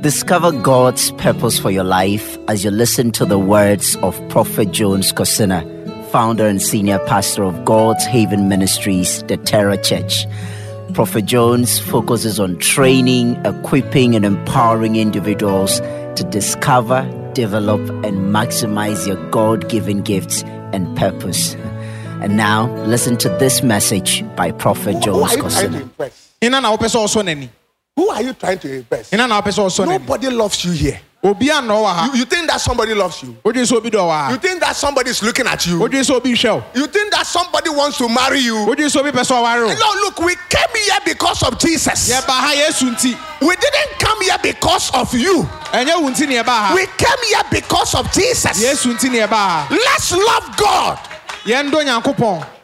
Discover God's purpose for your life as you listen to the words of Prophet Jones Kosina, founder and senior pastor of God's Haven Ministries, the Terra Church. Prophet Jones focuses on training, equipping, and empowering individuals to discover, develop, and maximize your God given gifts and purpose. And now, listen to this message by Prophet Jones are Who are you trying to impress? Nobody loves you here. obi ana ọwa ha. you think that somebody loves you. o jẹ sọ obi dọ wa. you think that somebody is looking at you. o jẹ sọ obi iṣẹ o. you think that somebody wants to marry you. o jẹ sọ obi pẹsẹ ọwa rẹ o. no look we came here because of jesus. yẹ ba ha yesu nti. we didn't come here because of you. ẹ̀yẹ́ wù ntí ni ẹ bá ha. we came here because of jesus. yesu nti ni ẹ bá ha. let's love God. yẹn ń dọ̀ yàn kó pọ̀.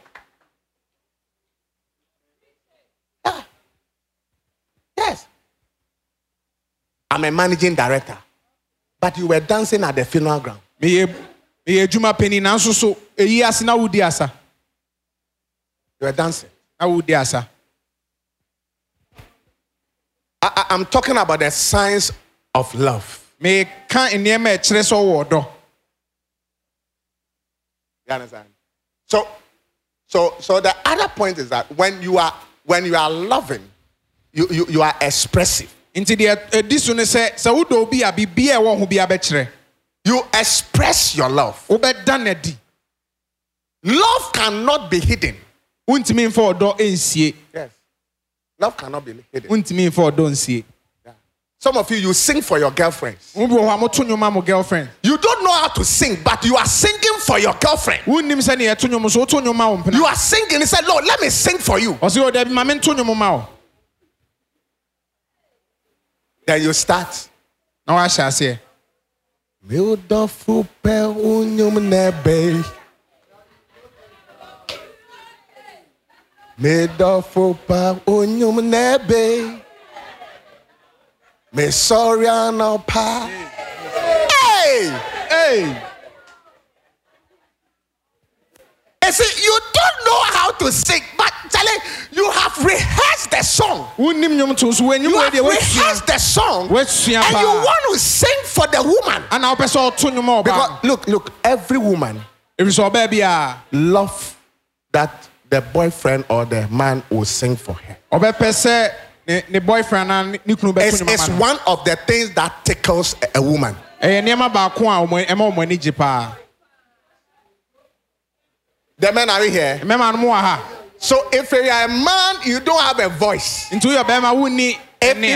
I'm a managing director. But you were dancing at the funeral ground. meyɛ meyɛ adwuma pani nanso so ɛyi ase na wodi asa You were dancing. na wodi asa I, I, I'm talking about the signs of love. meka nneɛma a ɛkyerɛ sɛ ɔwɔ ɔdɔ You understand? So, so, so the other point is that when you are when you are loving, you, you, you are expressive. Nti deɛ ɛdi so ne sɛ sɛ wodɔ obi a biribia a ɛwɔ ho bia bɛkyerɛ You express your love. wobɛda no adi Love cannot be hidden. wontumi mfa ɔdɔ nsie Yes. Love cannot be hidden. wontumi mfa ɔdɔ nsie Some of you, you sing for your girlfriends. girlfriend You don't know how to sing, but you are singing for your girlfriend. You are singing. He said, Lord, let me sing for you. ɔsɛ ɔ dabi ma mento nnwom ma wo Then you start. na woahyɛ aseɛ Mildofo pɛ unyum nebe. Mildofo pa unyum nebe. Me sorry pa. Hey! Hey! And see, you don't know how to sing, but Charlie, you have rehearsed the song. You have rehearsed the song, and you want to sing for the woman. Because look, look, every woman love that the boyfriend or the man will sing for her. The boyfriend and It's, it's one of the things that tickles a woman. The men are here. So if you are a man, you don't have a voice. woyɛ ɔbɛrima wonni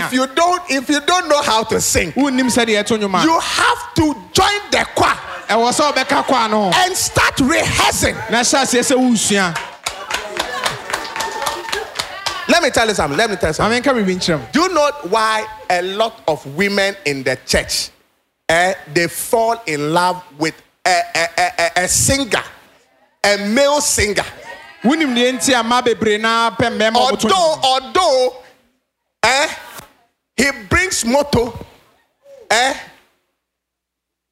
If, you don't, if you don't know how to sing, you have to join the choir and start rehearsing. Let me tell you something. Let me tell you something. Do you know why a lot of women in the church eh, they fall in love with a, a, a- a singer, a male singer? wonim deɛ nti a ma bebree na pɛ mmarima Although, although, eh, he brings moto, eh,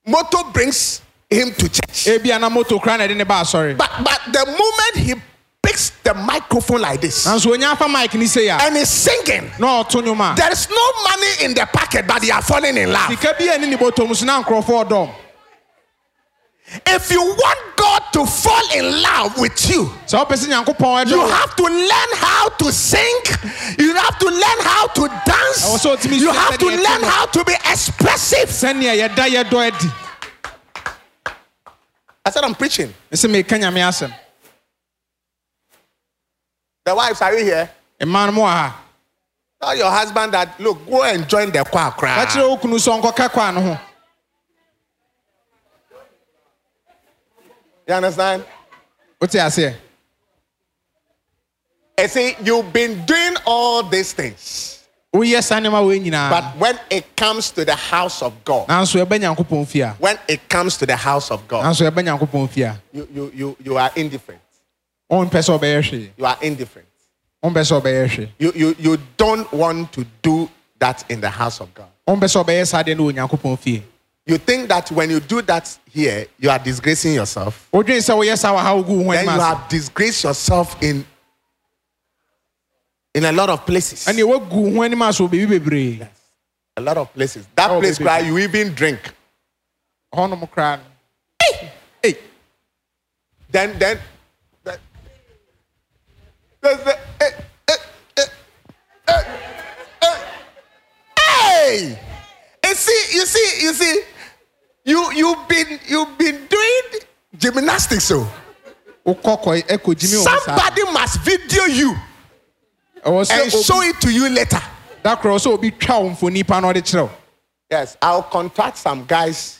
moto brings him to church. ebia na moto kora na ɛde ne ba asɔre But but the moment he picks the microphone like this nanso onya afa mic ni sei a and is singing, na ɔto nnwom a there is no money in the pocket, but they are falling in love. sika bi a ɛne ne bɔtɔm so na nkurɔfoɔ ɔdɔm If you want God to fall in love with you, you have to learn how to sing. You have to learn how to dance. You have to learn how to be expressive. I said, I'm preaching. The wives, are you here? Tell your husband that, look, go and join the choir. You understand? wote aseɛ I see, you've been doing all these things. woyɛ saa nneɛma wei nyinaa But when it comes to the house of God, nanso ɛbɛ nyankopɔn fie a when it comes to the house of God, nanso ɛbɛ nyankopɔn fie a you, you, you, you are indifferent. ɔmpɛ sɛ ɔbɛyɛ hwee You are indifferent. ɔmpɛ sɛ ɔbɛyɛ hwee You, you, you don't want to do that in the house of God. you think that when you do that here, you are disgracing yourself. Then you have disgraced yourself in in a lot of places. Yes. A lot of places. That oh, place where you even drink. Hey. Hey. Then, then, then. Hey! You see, you see, you see you you've been you've been doing gymnastics so. o kọkọ ẹ kò jí somebody must video you. ọwọ sẹ obi and show it to you later. dakoro sọ obi twa ohun for nipa náà ọdẹ kyerẹ o. yes i will contact some guys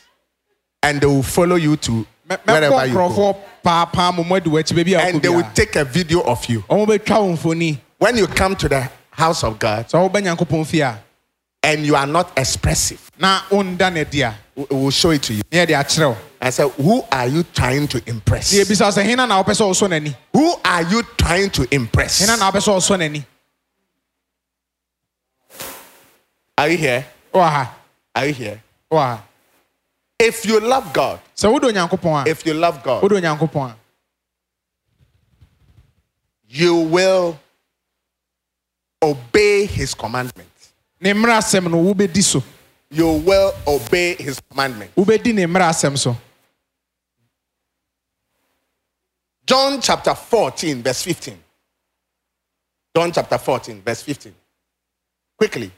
and they will follow you to wherever you go. mẹ́kọ̀ọ́ nkurọ̀fọ́ paapaa mo mọ ẹ̀dùn wẹ̀kí bẹ́ẹ̀ bí and they will take a video of you. ọmọ bẹ twa ohun fo ni. when you come to the house of God. sọ wọ́n bẹ́ẹ̀ yàn kó pọ́n. And you are not expressive, Now, no adi we will show it to you. na yɛde akyerɛ I said, Who are you trying to impress? na yɛbisa wo sɛ hena na wopɛ sɛ wɔsɔ n'ani Who are you trying to impress? hena na wopɛ sɛ wɔsɔ n'ani Are you here? wɔ ha Are you here? wɔ ha If you love God, sɛ wodɔ onyankopɔn a if you love God, wodɔ onyankopɔn a you will obey His commandments. Ne mmara asɛm no wobɛdi so You will obey His commandment. wobɛdi ne mmara asɛm so John chapter 14, verse 15. John chapter 14, verse 15. Quickly.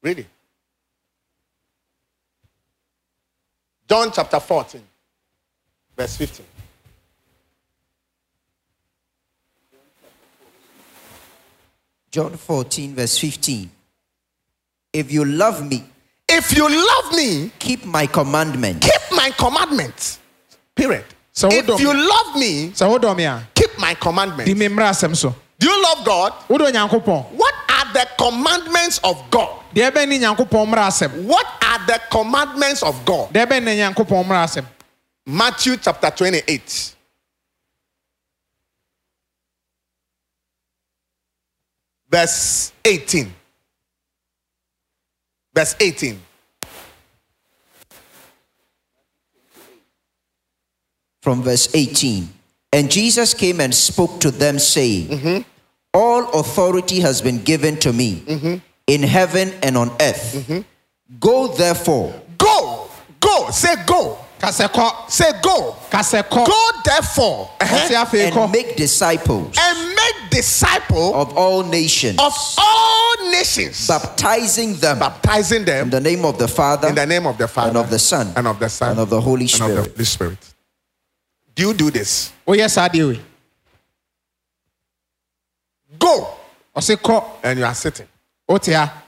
Read it. John chapter 14, verse 15. John 14, verse 15. If you love me, If you love me, keep my commandment. keep my commandments. Period. So if hold on. you love me, sɛ wodɔ me a keep my di commandments. me mmara asɛm so Do you love God? What are the commandments of God? deɛ ɛbɛn ne nyankopɔn mmara asɛm What are the commandments of God? deɛ ɛbɛn ne nyankopɔn mmara asɛm Matthew chapter 28. Verse 18. Verse 18. From verse 18. And Jesus came and spoke to them, saying, mm-hmm. All authority has been given to me mm-hmm. in heaven and on earth. Mm-hmm. Go therefore. Go. Go. Say go. kasɛ Say go. kasɛ Go therefore ɔse afei and make disciples and make disciples of all nations, of all nations, baptizing them baptizing them. in the name of the Father in the name of the Father and of the Son and of the Son and of the Holy and of Spirit. the Holy Spirit. Do you do this? Oh, yes, I do. Go I say, kɔ and you are sitting. Oh, wote ha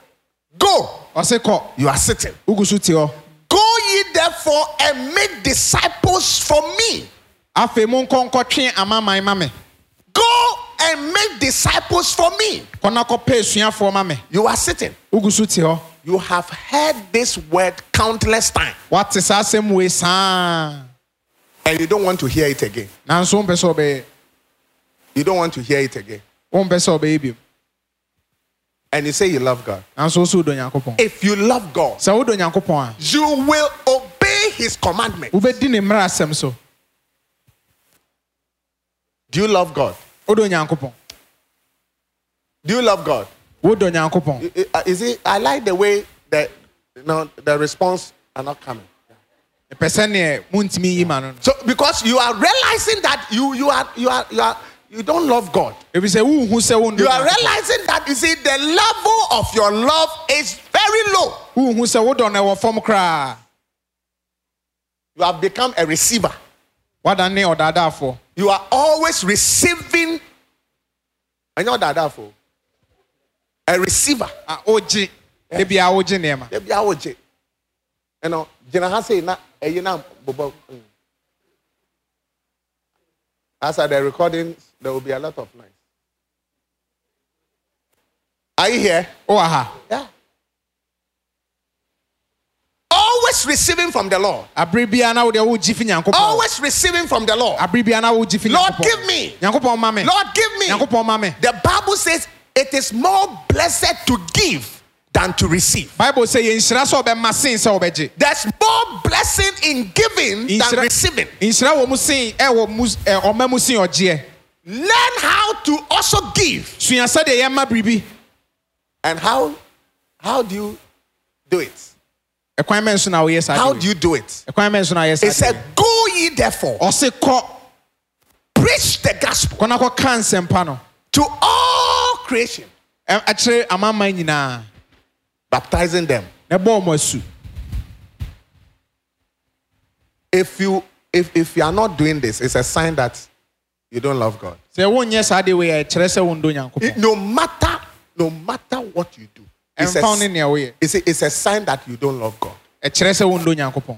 Go, say, kɔ you are sitting. wogu so te hɔ Go ye therefore and make disciples for me. afei monkɔ nkɔtwe me Go and make disciples for me. kɔ na kɔpɛ asuafoɔ ma me You are sitting. wogu so te hɔ You have heard this word countless times wate saa asɛm wei saa and you don't want to hear it again. nanso wompɛ sɛ ɔbɛyɛ You don't want to hear it again. wompɛ sɛ ɔbɛyɛ biom And you say you love God. nanso wo so wodɔ If you love God, sɛ wodɔ onyankopɔn a you will obey his commandment. wobɛdi ne mmara asɛm so Do you love God? Wodɔ onyankopɔn Do you love God? wodɔ I- Is it? I like the way that you know, the response are not coming. ɛpɛ sɛ neɛ montumi yi ma no no So because you are realizing that you you are you are you are you don't love God. You are realizing that you see the level of your love is very low. You have become a receiver. Woadane ɔdaadaafoɔ You are always receiving. That therefore. A receiver. a wogye da biaa wogye nneɛma Ebi awo gye. You know, gyina ha say na ɛyi na bobɔ. mm. As at the recordings, there will be a lot of noise. Are you here? wowɔ ha Yeah. Always receiving from the Lord. abere biaa na wode wogye fi nyankopɔn Always receiving from the Lord. abere biaa na Lord, give me. nyankopɔn ma me Lord, give me. nyankopɔn ma me The Bible says it is more blessed to give than to receive. bible sɛ yɛnhyira sɛ ɔbɛma sen sɛ wobɛgye There's more blessing in giving than receiving. nhyira wɔ mu sen ɛwɔ mu ɛ, ɔma mu sen ɔgyeɛ Learn how to also give. sua sɛdeɛ yɛma biribi And how how do you do it? How do you do it? wei? ɛkwan bɛn so na woyɛ It said. Go ye therefore, preach the gospel kɔ na kɔka nsɛmpa no to all creation, Ɛ- akyerɛ amanaman nyinaa baptizing them. na ɛbɔ ɔmo asu If you if, if you are not doing this, it's a sign that you don't love God. sɛ wonyɛ saa adeɛ wei a ɛkyerɛ sɛ wondɔ It- nyankopɔn no matter no matter what you do, it's a, it's a, it's a sign that you don't love God. ɛkyerɛ sɛ wondɔ nyankopɔn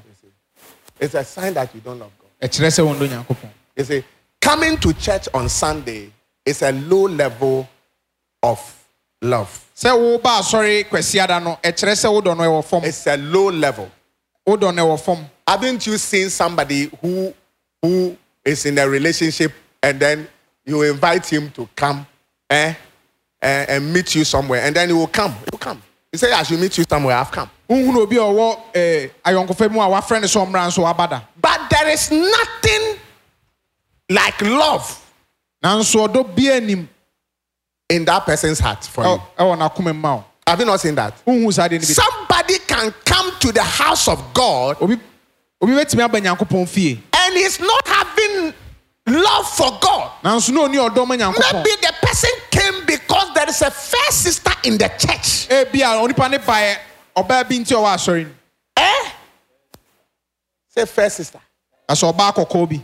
It's a sign that you don't love God. ɛkyerɛ sɛ nyankopɔn You see, coming to church on Sunday is a low level of love. sɛ woba asɔre kwasiada no ɛkyerɛ sɛ wodɔ no ɛwɔ fam It's a low level. wodɔ no ɛwɔ fam Haven't you seen somebody who who is in a relationship and then you invite him to come eh, and, and meet you somewhere, and then he will come. He will come. He say, I should meet you somewhere. I've come. But there is nothing like love in that person's heart for you. Have you not seen that? Somebody can come to the house of God and he's not having love for God. Maybe the person is a first sister in the church. ebi a onipa ne baeɛ ɔbaa bi nti a ɔwɔ asɔre no Eh? Say first sister. asɛ ɔbaa kɔkɔɔ bi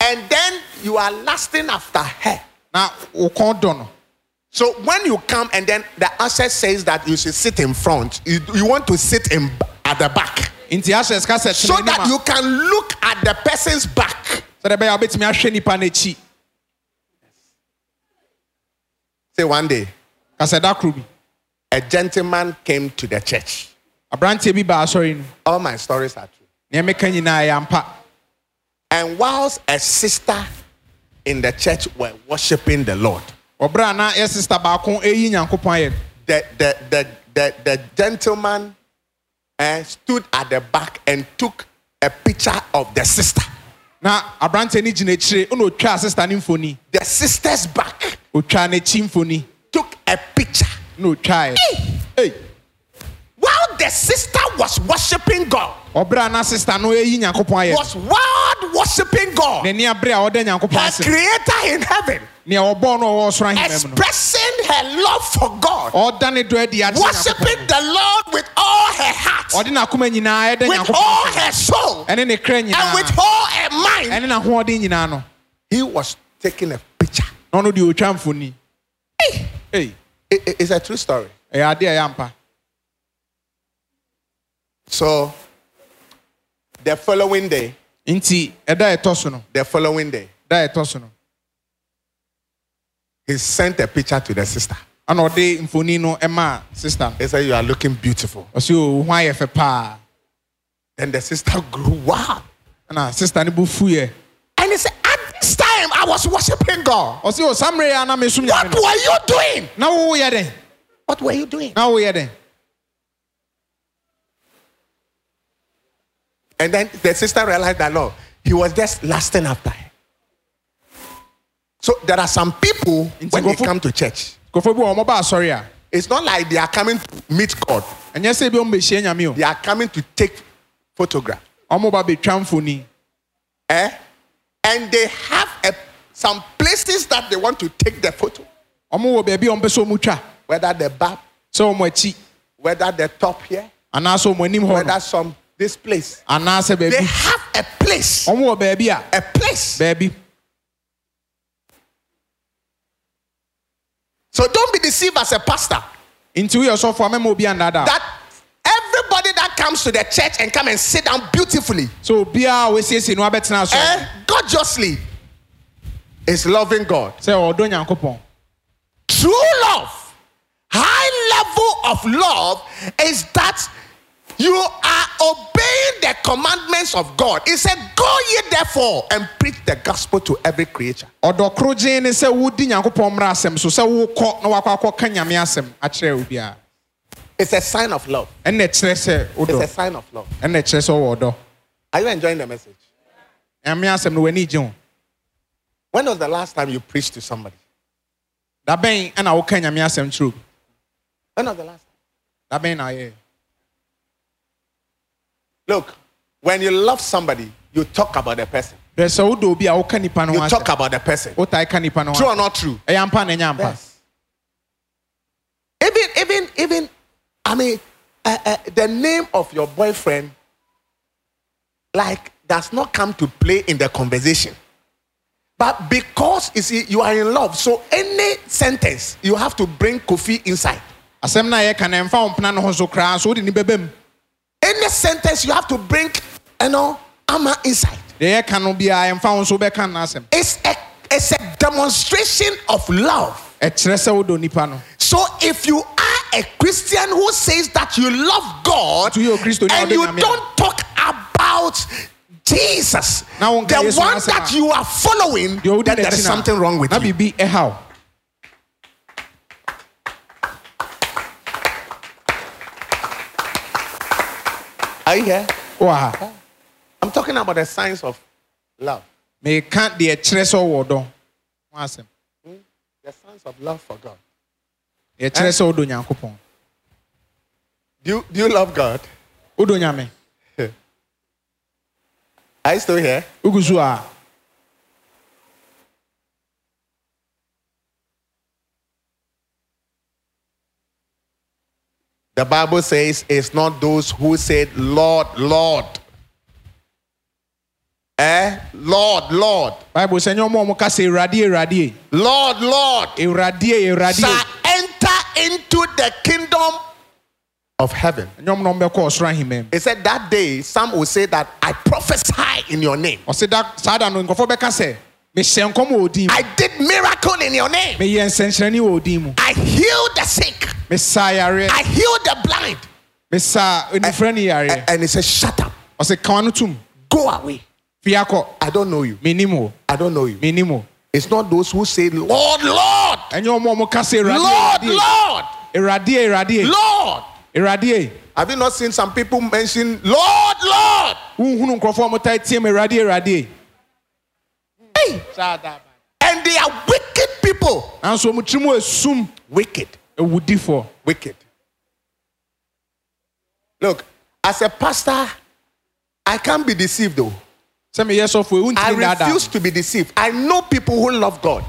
And then you are lasting after her. na wo kɔn dɔ no So when you come and then the usher says that you should sit in front, you, you want to sit in at the back nti ahyɛ sika sɛ so that you can look at the person's back. a wobɛtumi ahwɛ nipa n'akyi Say one day, kasɛ da koro bi. A gentleman came to the church. aberanteɛ bi ba no All my stories are true. nea meka nyinaa yɛ And whilst a sister in the church were worshiping the Lord, ɔberɛ a na yɛ sista baako ɛyi nyankopɔn ayɛ. the, the, the, the, the gentleman eh, stood at the back and took a picture of the sister. na aberanteɛ no gyina akyire ɛna ɔtwaa sista no mfoni. The sister's back ɔtwaa n'akyi mfoni. Took a picture. na ɔtwaeɛ Ei, While the sister was worshiping God, a na no ɛyi nyankopɔn ayɛ. Was wild worshiping God, n'ani abere a ɔda nyankopɔn her ase creator in heaven, nea ɔbɔɔ no ɔwɔ ɔsoro mu no. Expressing her love for God, ɔda ne dɔ adi nyankopɔn. Worshiping the Lord with all her heart, ɔde n'akoma nyinaa ɛda with all her soul, ɛne ne kra and with all her mind. ɛne n'ahoɔden nyinaa no. He was taking a. na ɔno deɛ ɔtwa mfoni Hey, it- it's a true story. ɛyɛ adeɛ a ɛyɛ ampa So, the following day, nti ɛda a ɛtɔ so no the following day, da a ɛtɔ so no he sent a picture to the sister. ana ɔde mfoni no ɛmaa sista no He said, You are looking beautiful. ɔsɛ o wo ho ayɛ fɛ paa Then the sister grew wild. ɛna sista no bu fuyɛ And time I was worshiping God. What were you doing? Now wo wo yẹ. What were you doing? Now wo are dẹ. And then the sister realized that no, he was just lasting after her. So there are some people when they come to church. Kòfó bí wọn. It's not like they are coming to meet God. Ẹ̀yẹ́ sẹ́ ibi ọmọ èsì ẹ̀yàmí o. They are coming to take photograph. Ọmọ bá bẹ̀ twá. Eh? And they have a, some places that they want to take the photo, ɔmo wɔ baabi a ɔmpɛ sɛ ɔmo twa. Whether the back, akyi whether the top here, anaasɛ ɔmo anim hɔ no whether some this place. anaasɛ They baabi have a place, baabi a. Place. Baby. So don't be deceived as a pastor. Nti woyɛ sɔfo a mɛma obi andaadaa that that comes to the church and come and sit down beautifully, sɛ obiara a wɔasiesie no abɛtena asɔre eh, gorgeously, is loving God. sɛ ɔdɔ nyankopɔn True love, high level of love is that you are obeying the commandments of God. It said, Go ye therefore and preach the gospel to every creature. gyee ne sɛ wodi nyankopɔn mmara asɛm so. Sɛ wokɔ na nyame asɛm akyerɛ obiara It's a sign of love. It's a sign of love. ɛnna ɛkyerɛ sɛ wɔwɔ ɔdɔ Are you enjoying the message? nyame asɛm no w'ani gye ho When was the last time you preached to somebody? da bɛn ɛna woka nyame asɛm kyerɛ obi When was the last time? da bɛn na ayɛ Look, when you love somebody, you talk about the person. hwɛ sɛ wodɔ obi a woka nipa no You talk about the person. wotae ka nipa no ho True or not true? Eh, ɛyɛ ampa na ɛnyɛ ampa Yes. Even, even, even, I mean, uh, uh, the name of your boyfriend, like, does not come to play in the conversation. But because you see, you are in love, so any sentence you have to bring Kofi inside. asɛm no a yɛka no ɛmfa wo mpena no ho so koraa so wode ni bɛba mu Any sentence you have to bring, you know, Amma inside. deɛ yɛka no biara ɛmfa wo so wobɛka no asɛm It's a, it's a demonstration of love. ɛkyerɛ sɛ wodɔ nipa no So if you a Christian who says that you love God To you, Christo, and you don't talk about Jesus, the one that you are following, then there is a, something wrong with you. wo Are you here? Wow. I'm talking about the signs of love. deɛ ɛkyerɛ sɛ wowɔ dɔ ho asɛm The signs of love for God. Deɛ ɛkyerɛ sɛ wodɔ nyankopɔn Do you, love God? wodɔ nyame Are you still here? wogu so a The Bible says it's not those who said, Lord, Lord. Eh? Lord, Lord. bible sɛ nyɛ ɔma ɔmo ka sɛ awurade awurade Lord, Lord. awurade awurade shall enter into the kingdom of heaven. ɛnyɛ ɔmo na ɔmbɛkɔ ɔsoro ahemma mu He said that day, some will say that I prophesy in your name. ɔse da saa da no nkɔfoɔ bɛka sɛ mehyɛ nkɔm wɔ odin mu I did miracle in your name. meyɛ nsɛnkyerɛnne wɔ odin mu I healed the sick. I healed the blind. mesaa onifirɛ ne eh, A- eh, And he said, Shut up. Go away. I don't know you. I don't know you. It's not those who say, Lord, Lord. ɛnyɛ ɔma ɔmo ka sɛ Lord, Lord. awurade awurade Lord. awurade Have you not seen some people mention, Lord, Lord? wohunu nkurɔfoɔ a ɔmo tae tie mu awurade awurade Hey. And they are wicked people. nanso ɔmo tirim esum Wicked. wicked. Look, as a pastor, I can't be deceived though. I refuse to be deceived. I know people who love God.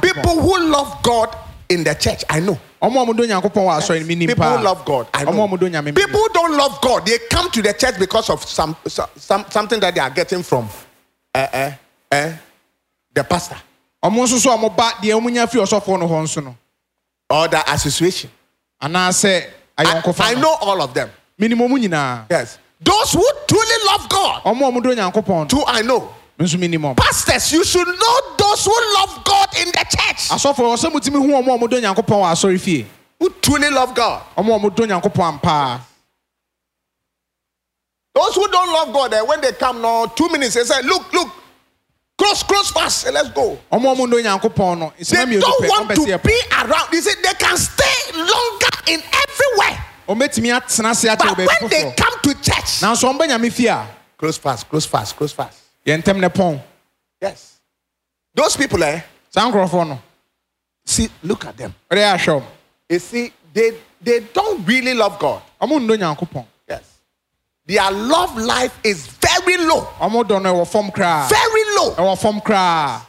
People who love God in the church, I know. Yes. People who love God, I know. People who don't love God, they come to the church because of some, some something that they are getting from uh, uh, uh, the pastor. Or the association. And I say, I, I know all of them. Yes. Those who truly love God. Ọmọ ọmọ dúró Nyankopɔn. Two I know. Nso mi ni mọ. Pastors, you should know those who love God in the church. Asọ́fo ọ̀sẹ̀ mu ti mi hu ọmọ ọmọ dúró Nyankopɔn wà asọ́rí fìyè. Who truly love God. Ọmọ ọmọ dúró Nyankopɔn àmpaa. Those who don't love God, eh, when they come now, two minutes, they say, look, look, cross, cross fast, and eh, let's go. They don't want to be around. You see, they can stay longer in everywhere ɔmbɛtumi atena ase akyɛ But wɔ baabi when they foforɔ come to church, nanso ɔmbɛ nyame fie a close fast, close fast, close fast. yɛ ntɛm ne pɔn Yes. Those people, eh, saa nkurɔfoɔ no see, look at them. ɔde yɛ ahwɛ You see, they, they don't really love God. ɔmo ndɔ onyankopɔn Yes. Their love life is very low. ɔmo dɔ no ɛwɔ fam koraa Very low. ɛwɔ fam koraa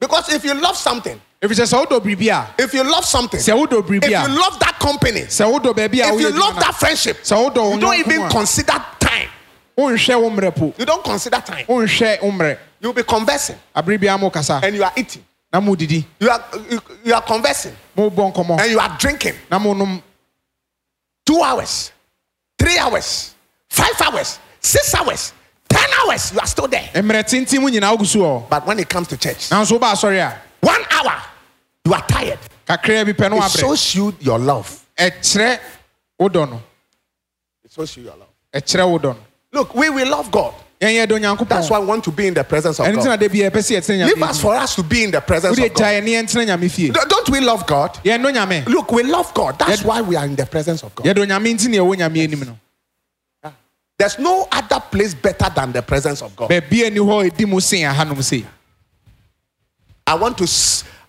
Because if you love something, efisɛ sɛ wodɔ biribi a? If you love something, sɛ wodɔ if biribi you a? love that company, sɛ wodɔ baabi a? if you woyɛ love that friendship, sɛ wodɔ wo you don't even mu consider time. wo mmerɛ po You don't consider time. wo mmerɛ You'll be conversing. Biara mo kasa. And you are eating. na mo didi. You are you, you are conversing. Mo bɔ nkɔmɔ and you are drinking. na mo nom Two hours, three hours, five hours, six hours, ten hours. You are still there. mmerɛ tenten mu nyinaa so hɔ. But when it comes to church, nanso woba asɔre a? one hour, you are tired. kakra bi pɛ no It shows you your love. ɛkyerɛ wo dɔ no It shows you your love. ɛkyerɛ wo dɔ no Look, we will love God. yɛn yɛ dɔ That's why we want to be in the presence of ɛno nti na God. da bia yɛpɛ sɛ yɛtena Leave us for us to be in the presence of God. gya yɛne yɛntena nyame fie Don't we love God? yɛn dɔ nyame Look, we love God. That's why we are in the presence of God. yɛdɔ nyame nti na yɛwɔ nyame anim no There's no other place better than the presence of God. baabi ani hɔ a ɛdi mu sen ahanom sei I want to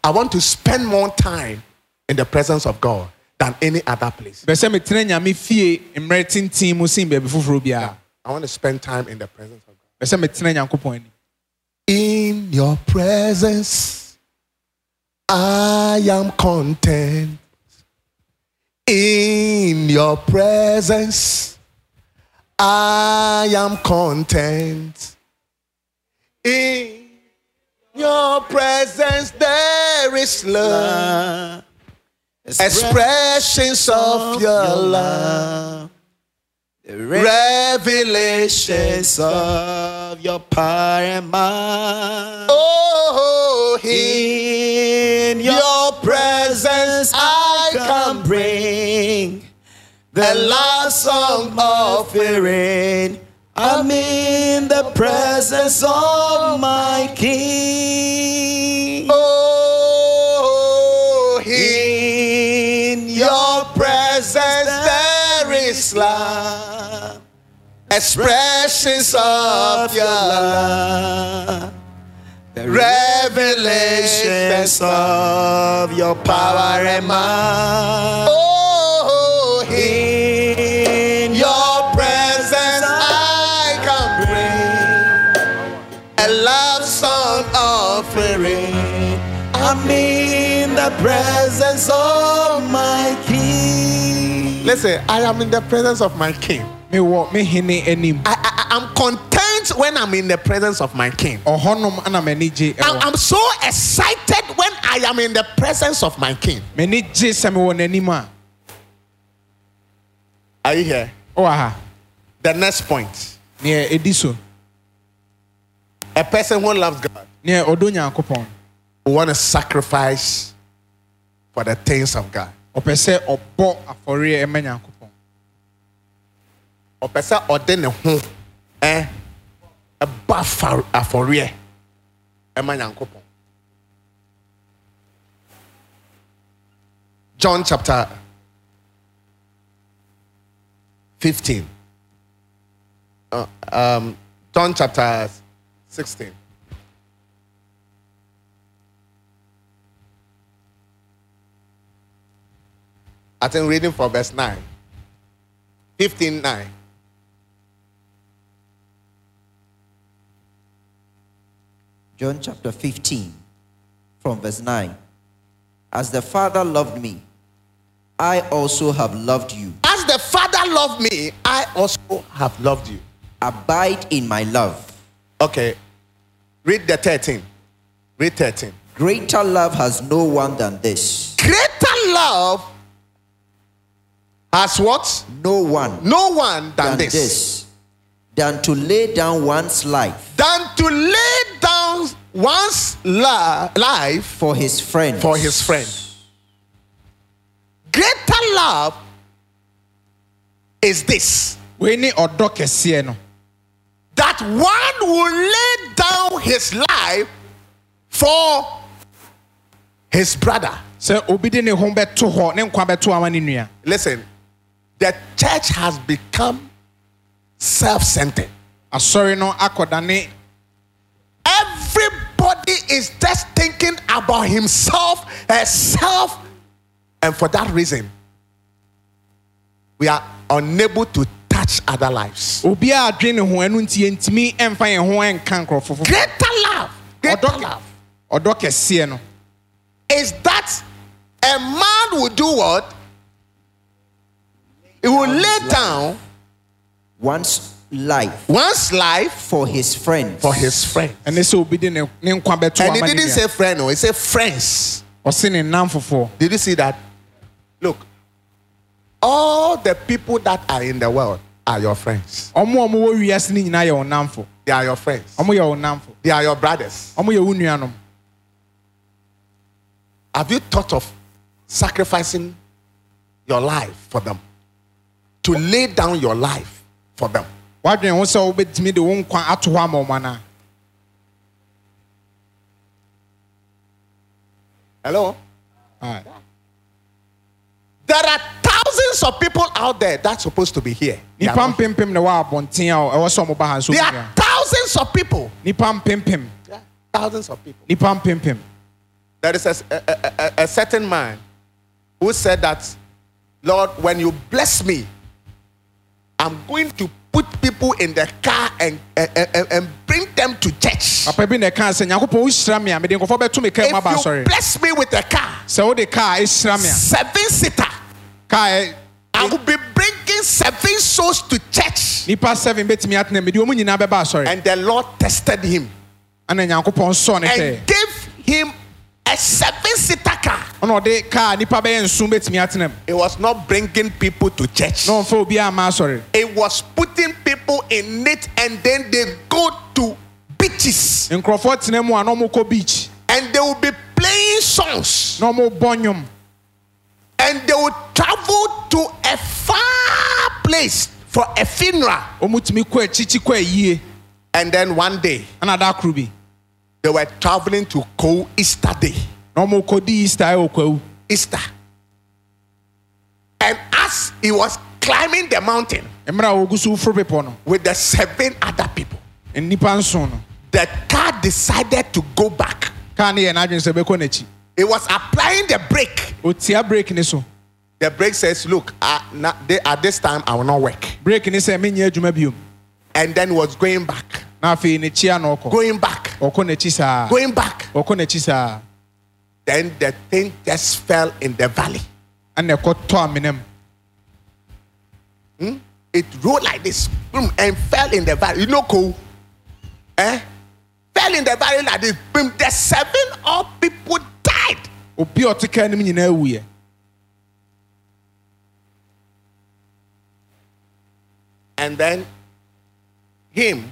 I want to spend more time in the presence of God than any other place. bɛ sɛ metena nyame fie mmerɛ tenten mu sen baabi foforɔ biara I want to spend time in the presence of God. bɛ sɛ metena nyankopɔn anim In your presence, I am content. In your presence, I am content. In your presence, there is love, expressions of your love, revelations of your power and might. Oh, In your presence I can bring the love song offering. I'm in the presence of my King. Expressions of your love, the revelations of your power and might. Oh, In your presence I can bring a love song offering. I'm in the presence of my King. Listen, I am in the presence of my king. Mewɔ me hene anim I, I, I'm content when I'm in the presence of my king. ɔhɔnom ana m'ani gye I'm, so excited when I am in the presence of my king. m'ani gye sɛ mewɔ n'anim a Are you here? Oh, ha The next point. neɛ ɛdi so A person who loves God nyankopɔn will want to sacrifice for the things of God. ɔpɛ sɛ ɔbɔ afɔreɛ ɛma nyankopɔn ɔpɛ sɛ ɔde ne ho ɛ ɛba afɔreɛ ɛma nyankopɔn john chapter 15 Uh, um, john chapter 16 I think reading from verse 9 15 9 John chapter 15, from verse 9. As the Father loved me, I also have loved you. As the Father loved me, I also have loved you. Abide in my love. Okay. Read the 13. Read 13. Greater love has no one than this. Greater love has what? No one No one than, than this. this. Than to lay down one's life Than to lay down one's la- life for his friends. for his friend. Greater love is this wei ne ɔdɔ kɛseɛ no that one will lay down his life for his brother. sɛ obi de ne ho bɛto hɔ ne nkwa bɛto ama ne nua Listen, the church has become self centered. asɔre no akɔdane Everybody is just thinking about himself, eh, herself, and for that reason, we are unable to touch other lives. obiara adwene ne ho ɛno nti yɛntumi ɛmfa yɛn ho ɛnka nkurɔfo Greater love, greater love ɔdɔ kɛseɛ no is that a man will do what? He will lay down One's life one's life for his friends. for his friend. ɛne sɛ obi de ne ne nkwa bɛto And he didn't say friend, no, he said friends. ɔse ne nam foforɔ Did you see that? Look, all the people that are in the world are your friends. ɔmo a ɔmo wɔ wiase no nyinaa yɛ wo They are your friends. ɔmo yɛ wo namfo They are your brothers. ɔmo yɛ wo nuanom Have you thought of sacrificing your life for them? To lay down your life for them. wadwene ho sɛ wobɛtumi de wo nkwa ato hɔ ama ɔmo anaa Hello? Aye. There are thousands of people out there that's supposed to be here. Nipa mpempem na wɔ abɔnten a ɛwɔ sɛ ɔmo ba ha nso there are thousands of people. nipa mpempem Yeah, thousands of people. nipa mpempem There is a, a- a- a certain man who said that Lord, when you bless me, I'm going to put people in the car and, and, and, and bring them to church. papa bi na ɛka sɛ nyankopɔn wohyira me a mede nkɔfoɔ bɛto me kaa mu aba If you bless me with a car, sɛ wode kaa ɛhyira me a seven seater, I will be bringing seven souls to church. nipa seven bɛtumi atena mede ɔmu nyinaa bɛba asɔre And the Lord tested him ana nyankopɔn sɔɔ ne hwɛ and gave him a seven seater. Ɔna ɔde kaa nipa bɛyɛ nson bɛtumi atena mu It was not bringing people to church. na ɔmfa obi ama asɔre It was putting people in it and then they go to beaches. Nkurɔfoɔ tena mu a na ɔmokɔ beach. And they will be playing songs. Na ɔmobɔ nnwom. And they will travel to a far place for a funeral. ɔmutumi kɔ akyikyi kɔ ayie. And then one day ana da bi. they were traveling to Ko Easter Day. Na ɔmokɔdi easter ɛwɔ kwawu Easter. And as he was climbing the mountain mmerɛ a so woforo bepɔ no. with the seven other people, nnipa nson no. the car decided to go back. kaa ne yɛ n'adwene sɛ bɛkɔ n'akyi. It was applying the brake. ɔtia break ne so. The brake says, Look, uh, na- they- at this time I will not work. break ne sɛ menyɛ adwuma biom. And then was going back, na afei n'akyi a na ɔkɔ. Going back, ɔkɔ n'akyi saa. Going back. ɔkɔ n'akyi saa Then the thing just fell in the valley. amena mu It rolled like this boom, and fell in the valley. You know, cool. Eh? Fell in the valley like this. Boom. The seven all people died. obi a ɔte kaa no mu nyinaa wuyɛ And then him,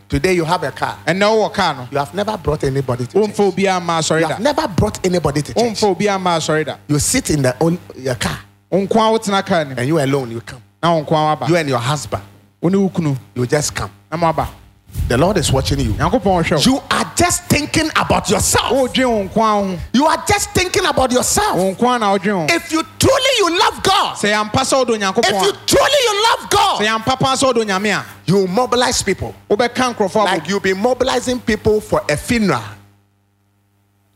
Today you have a car. ɛnɛ wowɔ kaa no You have never brought anybody to church. womfa obiaa ma asɔre You da have never brought anybody to church. womfa obiaa ma asɔre da You sit in the own your car nko a wotena kaa nim and you alone, you come. na nko a waba You and your husband, wo ne wo kunu you just come. na moaba The Lord is watching you. nyankopɔn hwɛ wo You are just thinking about yourself. wodwen wo nko a ho You are just thinking about yourself. wo nko a na wodwen ho If you truly you love God, sɛ yɛmpa sɛ wodɔ if you truly you love God, yɛmpa paa sɛ wodɔ nyame a you mobilize people. Like you'll be mobilizing people for a funeral.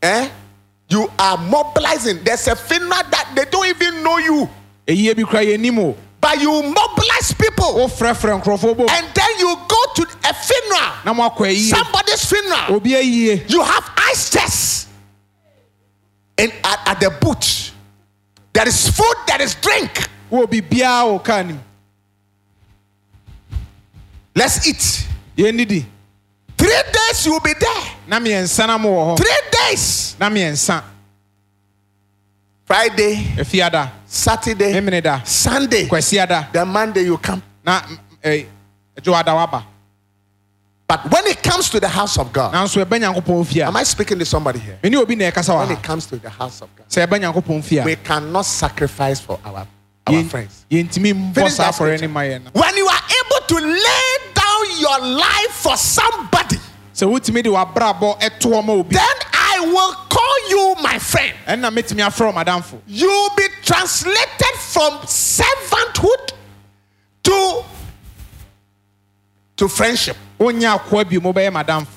Eh? You are mobilizing. There's a funeral that they don't even know you. but you mobilize people. and then you go to a funeral. somebody's funeral. you have ice chest. and at, at the boot, there is food there is drink. let's eat. three days you will be there. three days. Friday, afiada Saturday, memene da Sunday. kwasiada The Monday you come. na eh, dwoada waba But when it comes to the house of God, nanso ɛbɛ nyankopɔn fie a am I speaking to somebody here? mene obi na ɛkasa wɔ When it comes to the house of God, sɛ ɛbɛ nyankopɔn fie a we cannot sacrifice for our, our friends. yɛntumi mbɔ Finish saa that afɔre scripture. ne ma yɛn no When you are able to lay down your life for somebody, sɛ wotumi de wabrabɔ ɛtoɔ ma obi then I will call you my friend. ɛnna mɛtumi afrɛ wo madamfo You will be translated from servanthood to to friendship. wonya akoa bio mu wobɛyɛ madamfo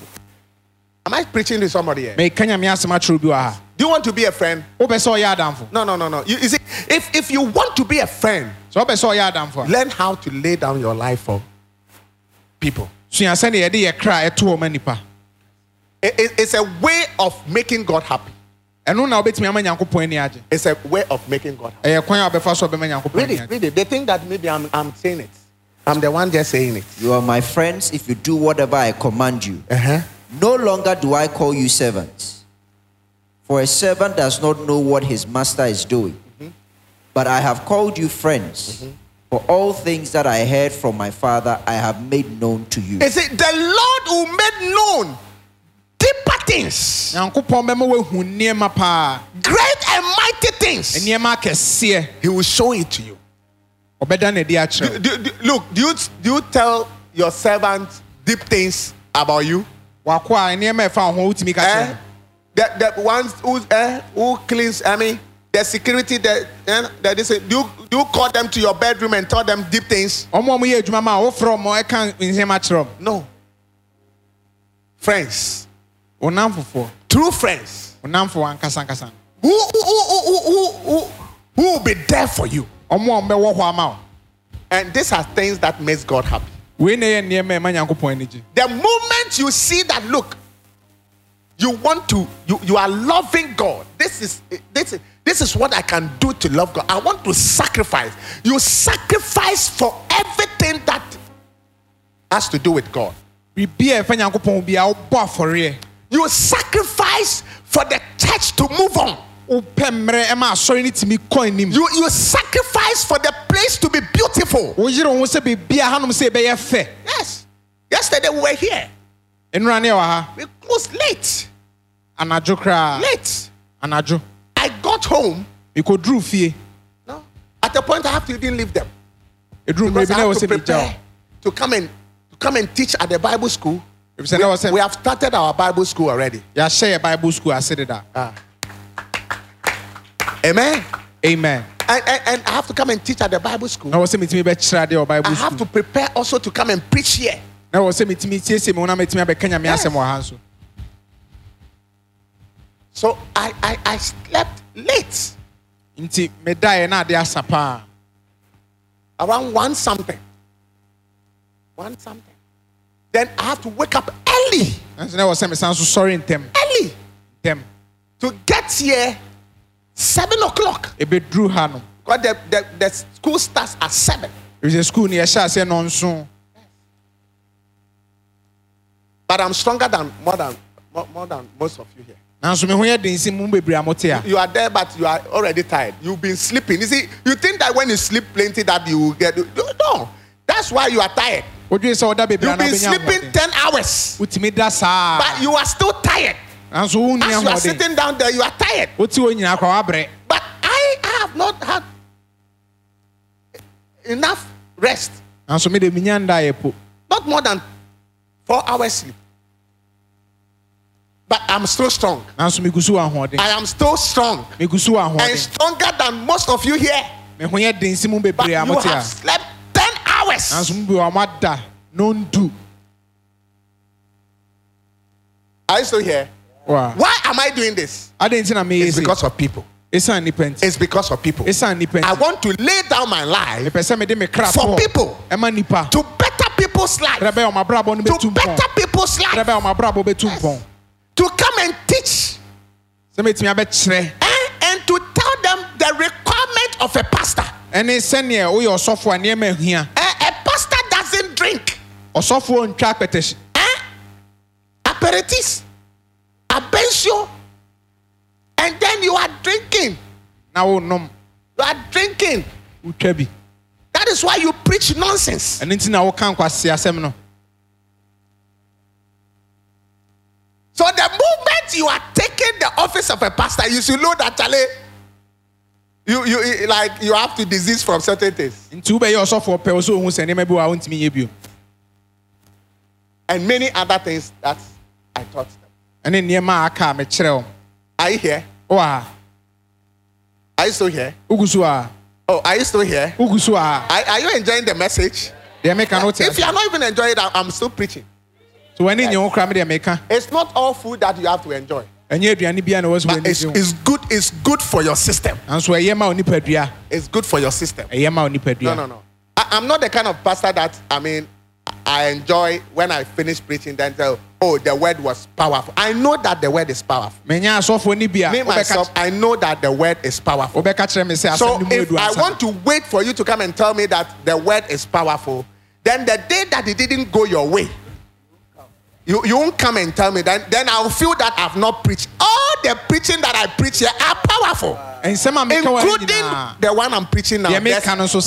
Am I preaching to somebody here? meka nyame asɛm akyerɛw bi wɔ ha Do you want to be a friend? wopɛ sɛ ɔyɛ adamfo No, no, no, no. You, you see, if if you want to be a friend, sɛ wopɛ sɛ ɔyɛ adamfo a learn how to lay down your life for people. sua sɛne yɛde yɛ kra ɛtoɔ ma nipa It- it- it's a way of making God happy. ɛno na wobɛtumi ama nyankopɔn ani agye It's a way of making God happy. ɛyɛ kwan a wobɛfa so ɔbɛma nyankopɔn Read ani it, agye read it. They think that maybe I'm, I'm saying it. I'm the one just saying it. You are my friends if you do whatever I command you. Uh-huh. No longer do I call you servants, for a servant does not know what his master is doing. But I have called you friends, for all things that I heard from my father I have made known to you. Is it the Lord who made known deeper things, nyankopɔn bɛma woahu nneɛma paa great and mighty things. nneɛma akɛseɛ He will show it to you. ɔbɛda no adi akyerɛ look, do you, do you tell your servant deep things about you? wakɔ a nneɛma ɛfa ho wotumi ka kyerɛ Eh? The, the ones who, eh, who cleans, I mean, the security, the, eh, the, this, do, you, do you call them to your bedroom and tell them deep things? no ɔmo a ɔmoyɛ adwuma ma a wofrɛ ɔmo ɛka nneɛma kyerɛ ɔmo No. Friends, wo namfofoɔ true friends, wo namfo ankasa ankasa who, who, who, who, who, who, who will be there for you. ɔmo a ɔmbɛwɔ hɔ ama And these are things that makes God happy. wei na ɛyɛ nneɛma a ɛma nyankopɔn ani gye The moment you see that, look, you want to, you, you are loving God. This is this is this is what I can do to love God. I want to sacrifice. You sacrifice for everything that has to do with God. a ɛfa nyankopɔn bi a wobɔ afɔreɛ You sacrifice for the church to move on. wopɛ mmerɛ ɛma asɔre no tumi kɔ anim You you sacrifice for the place to be beautiful. woyere wo ho sɛ biribia hanom sɛ ɛbɛyɛ fɛ Yes. Yesterday we were here. nnura ne ɛwɔ ha We closed late. anadwo koraa Late. anadwo I got home. fie No. At a point I have to even leave them. ɛduru mmerɛ bi na ɛwɔ sɛ to come and to come and teach at the Bible school. Ɛfisɛ na ɛwɔ We sɛ have started our Bible school already. yɛahyɛ yɛ bible school ase deda ah. Amen. amen And, and, and I have to come and teach at the Bible school. na ɛwɔ sɛ metumi bɛkyerɛ adeɛ wɔ I bible have to prepare also to come and preach here. na ɛwɔ sɛ metumi siesie me ho na metumi abɛka nyame Yes. asɛm wɔ ha nso So I, I, I slept late, nti medaeɛ na ade asa paa around one something. One something. Then I have to wake up early, nanso na ɛwɔ sɛ mesan so sɔre ntɛm early ntɛm to get here seven o'clock. ɛbɛduru ha no Because the, the, the school starts at seven. ɛfisɛ school no yɛhyɛ aseɛ nɔnso But I'm stronger than more than more, more than most of you here. nanso me ho yɛ den si mu bebree a mote a You are there, but you are already tired. You've been sleeping. You see, you think that when you sleep plenty, that you will get. No, that's why you are tired. Wodwene sɛ woda bebree a You've been sleeping 10 hours, wotumi da saa but you are still tired. As you are sitting down there, you are tired. wote hɔ nyinaa kora But I have not had enough rest. nanso mede menya ndaeɛ po Not more than four hours sleep. But I'm still strong. nanso megu so wɔ ahoɔden I am still strong megu so wɔ and stronger than most of you here. me ho yɛ den si mu But you have slept 10 hours. nanso mu bi wɔ a moada nondu Are you still here? wa Why am I doing this? adɛn nti na meyɛ It's because of people. ɛsiane nnipa nti It's because of people. ɛsiane nnipa I want to lay down my life mepɛ sɛ mede me kra For people. to better people's life. ɛdɛ bɛyɛ ɔma brabɔ no To better people's life. bɛyɛ ɔma brabɔ bɛtu mpɔn To come and teach mɛtumi abɛkyerɛ and, and to tell them the requirement of a pastor. ɛne ɔsɔfoɔ ntwa akpɛtɛhyi eh? aperitifs, abensio, and then you are drinking. na wonom You are drinking. wotwa bi That is why you preach nonsense. ɛno nti na woka nkwase asɛm no So the moment you are taking the office of a pastor, you should know that Charlie, you you like you have to desist from certain things. nti wobɛyɛ ɔsɔfoɔ pɛ wo sɛ ohu sɛ nneɛma bi wɔ a wontumi yɛ bio and many other things that I taught them. ɛne nneɛma a aka a mekyerɛ wo Are you here? wowɔ ha Are you still here? wogu so a Oh, are you still here? wogu so a Are, are you enjoying the message? deɛ meka no wote If you are not even enjoying it, I- I'm still preaching. so w'ani nye wo kora me deɛ meka It's not all food that you have to enjoy, ɛnyɛ aduane bia na ɛwɔ so but w'ani it's, gye wo it's good. It's good for your system. nanso ɛyɛ ma wo nipadua It's good for your system. ɛyɛ ma wo No, no, no. I, I'm not the kind of pastor that I mean. I enjoy when I finish preaching. Then tell, oh, the word was powerful. I know that the word is powerful. Me myself, I know that the word is powerful. So if I want to wait for you to come and tell me that the word is powerful, then the day that it didn't go your way, you, you won't come and tell me. Then, then I'll feel that I've not preached. All the preaching that I preach here are powerful. ha including the one I'm preaching now.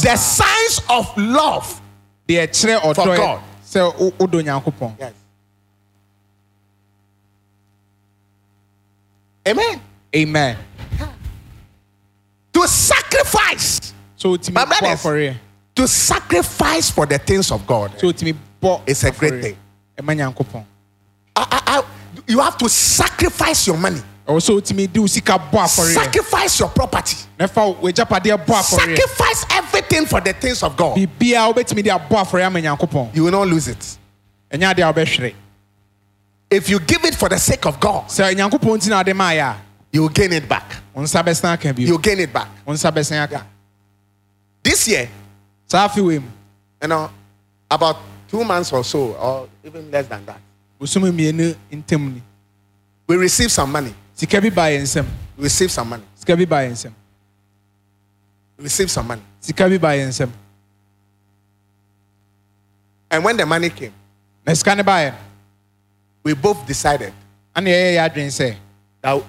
The, signs of love deɛ kyerɛ ɔdɔ yɛ sɛ wodo nyankopɔn amen. Amen. To sacrifice. So to my brothers to sacrifice for the things of God. So to me is a great thing. Ɛma nyankopɔn you have to sacrifice your money. Oh, also to me do sika bɔ afɔre sacrifice your property. Sacrifice everything. For the things of God. biribiaa wobɛtumi de abɔ afɔreɛ ama nyankopɔn You will not lose it. ɛnyɛ adeɛ a wobɛhwere If you give it for the sake of God, sɛ nyankopɔn nti na wode maayɛ a you will gain it back. wo nsa bɛsan aka bio You will gain it back. wo nsa bɛsan aka This year, you know, about two months or so, or even less than that, bosom mmienu ntam ni we received some money. sika bi baa yɛn We received some money. sika bi baa yɛn We received some money. Sika bi baa yɛn nsam And when the money came, na sika no we both decided ana yɛyɛ yɛ adwene sɛ that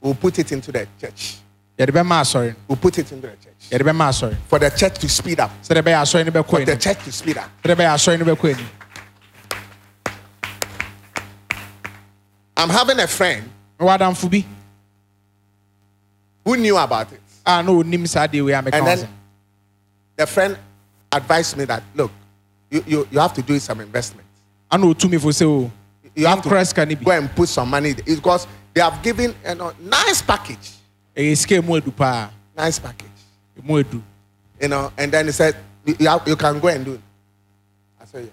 we'll put it into the church. yɛde bɛma asɔre no We'll put it into the church. yɛde bɛma asɔre For the church to speed up. sɛdeɛ ɛbɛyɛ asɔre no For the church to speed up. sɛdeɛ ɛbɛyɛ asɔre no bɛkɔ anim I'm having a friend wadamfo bi who knew about it. a na onim saa deɛ wei a meka And then the friend advised me that, look, you, you, you have to do some investment. ana otu mi fo sɛ o You have to sika no bi go and put some money It's because they have given you know, nice package. edu paa Nice package. edu You know, and then he said, you, have, you can go and do it. I said, yeah.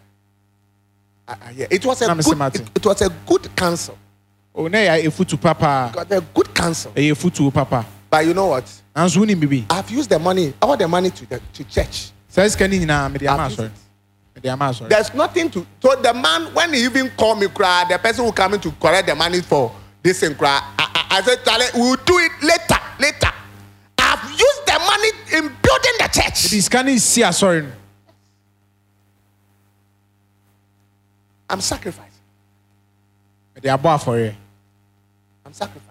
I, I, yeah. It was a me good, say, it, it was a good counsel. o na yɛ efutu papa Got a good counsel. ɛyɛ efutu papa But you know what? nanso wúni bíbí. i have used the money all the money to the to church. sẹ́yìn sikẹ́ ní nyinaa mi di ama asọ̀rọ̀ mi di ama nothing to so the man when he even call me kura the person who come to correct the money for this thing kura i i, say chale we will do it later later I've used the money in building the church. ebi sikẹ́ see? si asọ̀rọ̀ nù. i'm sacrificed. mi di abọ́ àfọ̀rẹ́. i'm sacrificed.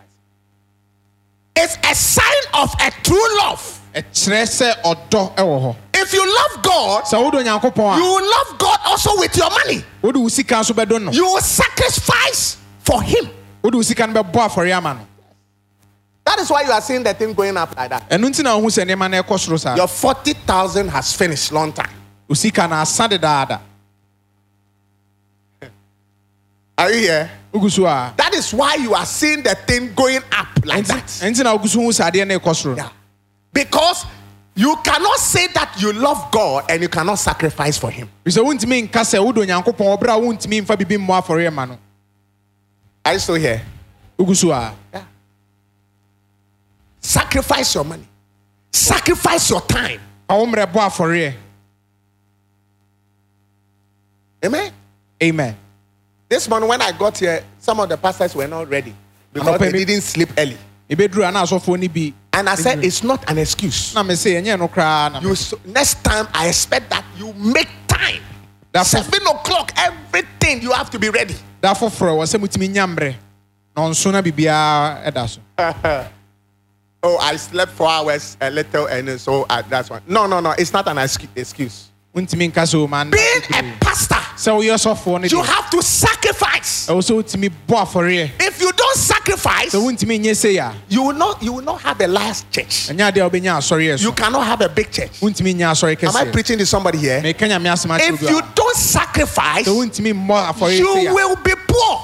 It's a sign of a true love. ɛkyerɛ sɛ ɔdɔ ɛwɔ hɔ If you love God, sɛ wodɔ nyankopɔn you a will love God also with your money. wode wo sika nso bɛdɔ no You will sacrifice for Him. wode wo sika no bɛbɔ afɔre ama no That is why you are seeing the thing going up like that. ɛno nti na wohu sɛ nneɛma no ɛkɔ soro saa Your 40,000 has finished long time. wo sika no asa dedaada Are you here? wogu so a That is why you are seeing the thing going up like that. ɛnti na wogu so hu sɛ adeɛ no ɛkɔ soro Yeah. Because you cannot say that you love God and you cannot sacrifice for Him. bisɛ wontumi nka sɛ wodɔ nyankopɔn ɔberɛ a wontumi bibi mmɔ afɔre ma Are you still here? wogu so a Yeah. Sacrifice your money. Sacrifice your time. fa wo mmerɛ bɔ Amen. amen This morning when I got here, some of the pastors were not ready because they didn't sleep early. ɛbɛduru a na asɔfoɔ no bi And I said, it's not an excuse. na me sɛ ɛnyɛ no koraa na You so, next time I expect that you make time. That's- Seven o'clock, everything you have to be ready. da foforɔ wɔ sɛ mutumi nya mmerɛ na ɔnso na biribiara ɛda so Oh, I slept four hours a little, and so uh, that's one. No, no, no. It's not an excu- excuse. wontumi nka sɛ ɔma Being a pastor, sɛ woyɛ sɔfoɔ no you have to sacrifice. ɛwɔ sɛ wotumi bɔ afɔreɛ If you don't sacrifice, sɛ wontumi nyɛ sei a you will not. You will not have a large church. ɛnyɛ adeɛ a wobɛnya asɔreɛ You so cannot have a big church. wontumi nya asɔre Am I kɛseɛ preaching to somebody here? meka nyame asɛm akyerɛ If bi you a don't sacrifice, sɛ wontumi mmɔ afɔreɛ you sei a will be poor.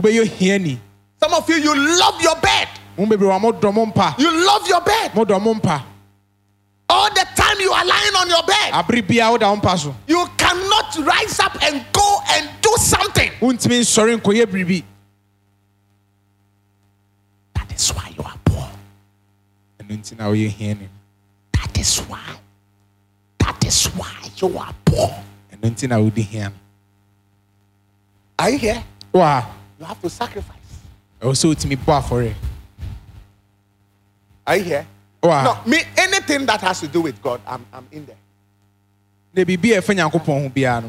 wobɛyɛ hiani Some of you, you love your bed. mo bebree wa modɔ mo mpa You love your bed. modɔ mo mpa All the time you are lying on your bed. biara woda wo mpa so You cannot rise up and go and do something. wontumi nsɔre nkɔyɛ biribi That is why you are poor. ɛno nti na woyɛ hiani That is why. That is why you are poor. ɛno nti na wodi hia no Are you here? wa You have to sacrifice. ɛwɔ sɛ wotumi bɔ afɔre Are you here? Wow. No, me anything that has to do with God, I'm, I'm in there.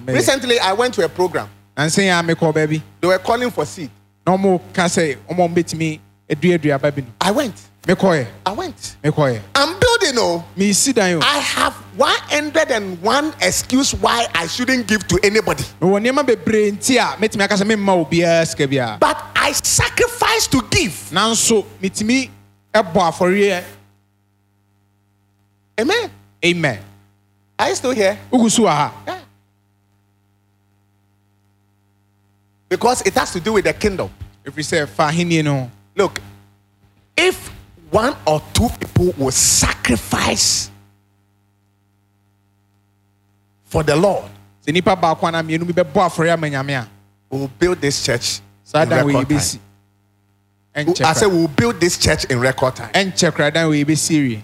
Recently, I went to a program. And saying I'm a call baby. They were calling for seed. No more can say Omo bit me a dear baby. I went. Me I went. Me I'm building oh. Me see I have 101 excuse why I shouldn't give to anybody. But I sacrifice to give. Nanso, mitimi ebo aforiye Amen. amen Are you still here? wogu so wɔ ha Yeah. Because it has to do with the kingdom. If we say ahenni no ho Look, if one or two people will sacrifice for the Lord, sɛ nnipa baako anaa mmienu bi bɛbɔ afɔre ama nyame a we will build this church saa in dan wɔ record time. I said we will build this church in record time. ɛnkyɛ kora dan wɔ yɛbɛsi awie If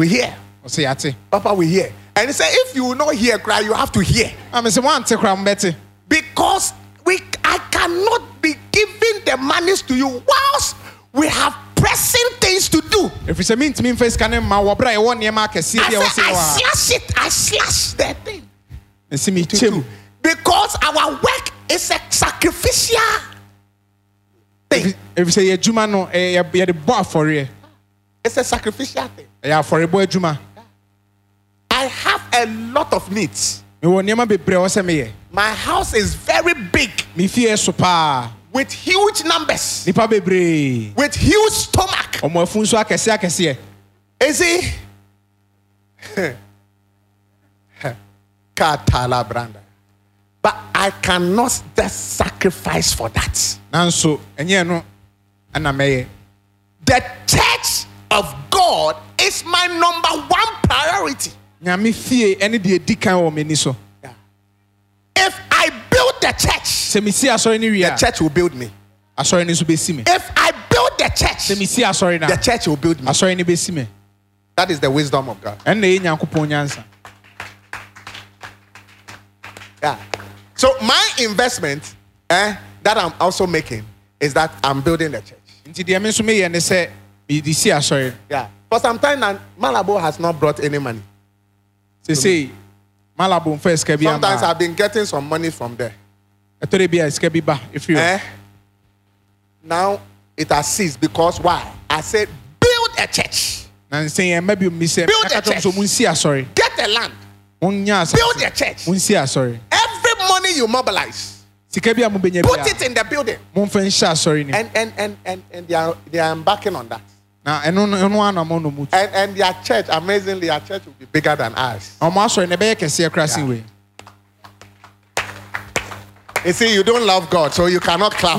ɛna ɔmo sɛ yɛate we here, ɔsɛ yɛate Papa, we here. And he said, if you will not hear cry, you have to hear a me sɛ woante kora mobɛte because we I cannot be giving the monies to you whilst we have pressing things to do. ɛfiri sɛ mentumi mfa sika no mma wɔ berɛ a yɛwɔ nneɛma akɛseɛ I bi a said, wɔsɛ I wɔ a slash it. I slash the thing. ɛsɛ mekyɛ mu Because our work is a sacrificial thing. ɛfiri sɛ yɛ adwuma no ɛyɛ- yɛ- yɛde bɔ afɔreɛ It's a sacrificial thing. Ɛyɛ afɔrebɔ adwuma I have a lot of needs. mewɔ nneɛma bebree a ɛwɔ sɛ My house is very big me fie so paa with huge numbers, with huge stomach. ɔmo afu nso akɛseɛ akɛseɛ You see? Branda. But I cannot just sacrifice for that. nanso ɛnyɛ no ɛna mɛyɛ The church of God is my number one priority. nyame fie ɛne deɛ ɛdi kan wɔ m'ani If I build the church, sɛ mesi asɔre no wie the church will build me. asɔre no nso bɛsi me If I build the church, mesi asɔre no the church will build me. asɔre no bɛsi me That is the wisdom of God. ɛnna ɛyɛ nyankopɔn nyansa Yeah. So my investment eh, that I'm also making is that I'm building the church. nti deɛ me nso meyɛ ne sɛ mede si asɔre no Yeah. For some time now, Malabo has not brought any money. sesei malabo mfa sika bi Sometimes I've been getting some money from there. bi a sika bi ba ɛfiri hɔ Eh? Now it has ceased because why? I said, build a church, na nsɛn yɛn mma bi mi Build a church. asɔre get a land, build a church. asɔre Every money you mobilize, sika bi a mobɛnya put it in the building. a momfa nhyɛ asɔre no mu. And and and and, and they are they are embarking on that. Now, and, and their church, amazingly, their church will be bigger than ours. Yeah. You see, you don't love God, so you cannot clap.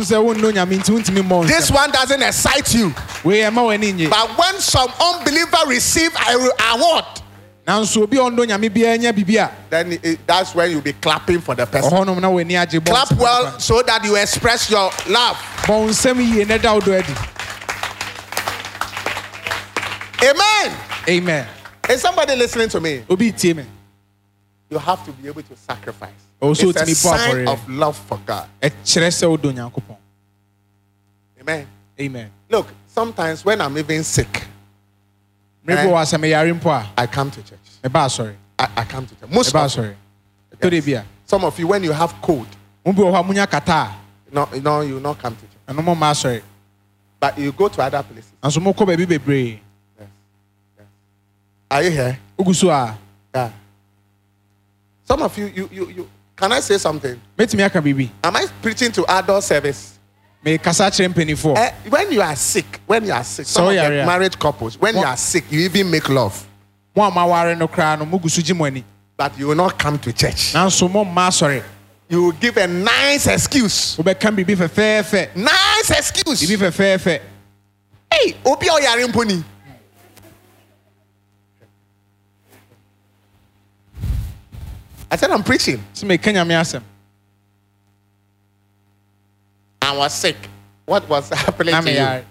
This one doesn't excite you. But when some unbeliever receive a award, then that's when you'll be clapping for the person. Clap well so that you express your love. Amen. amen Is somebody listening to me? obi tie me You have to be able to sacrifice. Also, it's to a be poor for sign of love for God. Amen. amen Look, sometimes when I'm even sick, bi Eh. wɔ asɛ meyare mpo a I come to church. I, I come to church. Most of you, asɔre ɛtɔre bi a some of you, when you have cold, mo bi wɔ hɔ kata no, no, you will not come to church. ɛno mo ma asɔre But you go to other places. Are you here? wogu so a Yeah. Some of you, you, you, you. Can I say something? mɛtumi aka biribi Am I preaching to adult service? mekasa kyerɛ mpanimfoɔ Eh, when you are sick, when you are sick, some So of the married couples, when you What- are sick, you even make love, mo a maware no koraa no mo ani but you will not come to church. nanso mo mma asɔre You will give a nice excuse. wobɛka biribi fɛfɛɛfɛ Nice excuse. biribi fɛfɛɛfɛ Hey, obi a ɔyare I said, I'm preaching. sɛ meka nyame asɛm I was sick. What was happening to you?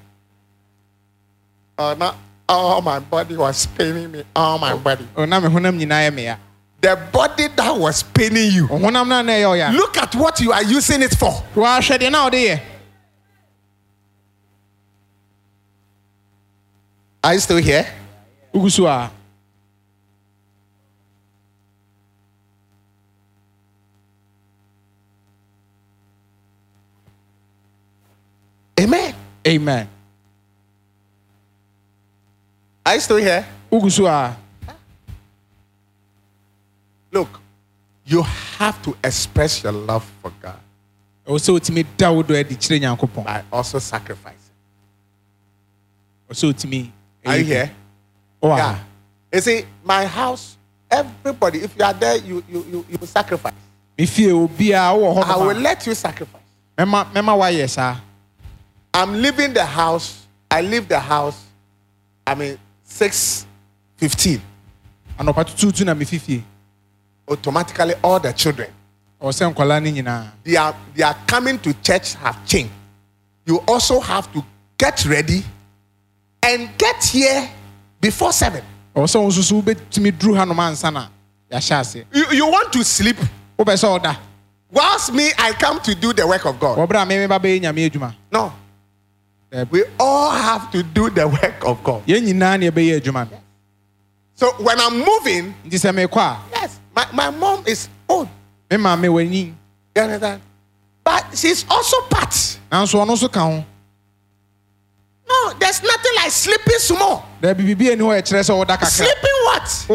Oh, no. Oh, All my body was paining me. All my oh. body. O, na me honam nyinaa yɛ The body that was paining you. honam no a na ɛyɛ ɔyɛ Look at what you are using it for. wahwɛ deɛ na ɔde yɛ Are you still here? wogu so a Amen. amen Are you still here? wogu so a Look, you have to express your love for God ɛwɔ sɛ wotumi da wo dɔ adi kyerɛ nyankopɔn by also sacrificing. ɛwɔ sɛ wotumi Are you here? Oh, Yeah. You see, my house, everybody, if you are there, you you you, you sacrifice. me fie obiaa wowɔ I will let you sacrifice. mɛma mɛma woayɛ saa I'm leaving the house. I leave the house. I mean, six fifteen. anɔpa tutuutu na mefi fie Automatically, all the children ɔwɔ sɛ nkɔlaa no nyinaa they are they are coming to church have changed. You also have to get ready and get here before seven. ɔwɔ sɛ wo nso so wobɛtumi duru hanom ansa na yɛahyɛ ase You, you want to sleep wobɛ sɛ ɔda whilst me I come to do the work of God. wɔberɛ a meme ba bɛyɛ nyame adwuma No. We all have to do the work of God. So when I'm moving, yes, my, my mom is old. But she's also part. No, there's nothing like sleeping small. Sleeping what?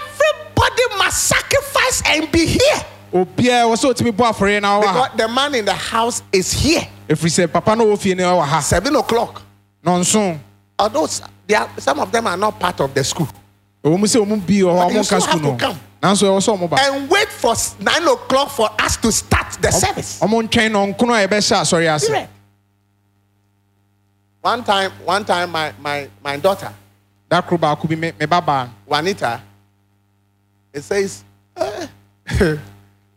Everybody must sacrifice and be here. Because the man in the house is here ɛfiri sɛ papa no wɔ fie no ɛwɔ ha Seven o'clock. nɔnso Although they are, some of them are not part of the school. ɛwɔ mu sɛ ɔmu bi wɔ hɔ nka have sukuu no nanso ɛwɔ sɛ ɔmo ba And wait for nine o'clock for us to start the service. ɔmo ntwɛn nɔnkono a yɛbɛhyɛ asɔre ase. One time, one time, my, my, my daughter, da koro baako bi me me ba baa Juanita, it says, eh, he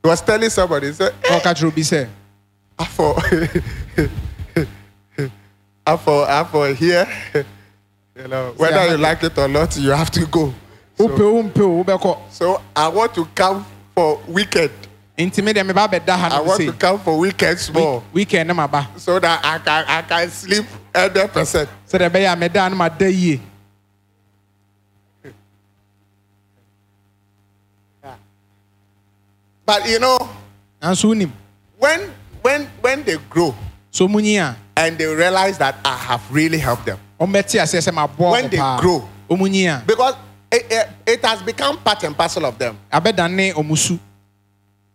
was telling somebody, he said, eh, for, for, for here, you know, whether you like it or not, you have to go. wopɛ o wompɛ o wobɛkɔ So I want to come for weekend. nti me deɛ me ba bɛda ha I no want to come for weekend small. weekend ne ma ba. So that I can I can sleep hundred percent. sɛdeɛ ɛbɛyɛ a mɛda no ma da yie But you know, nanso wonim when when when they grow so mu nyi a and they realize that I have really helped them ɔmbɛte aseɛ sɛ maboa When they grow. because it, it, it has become part and parcel of them.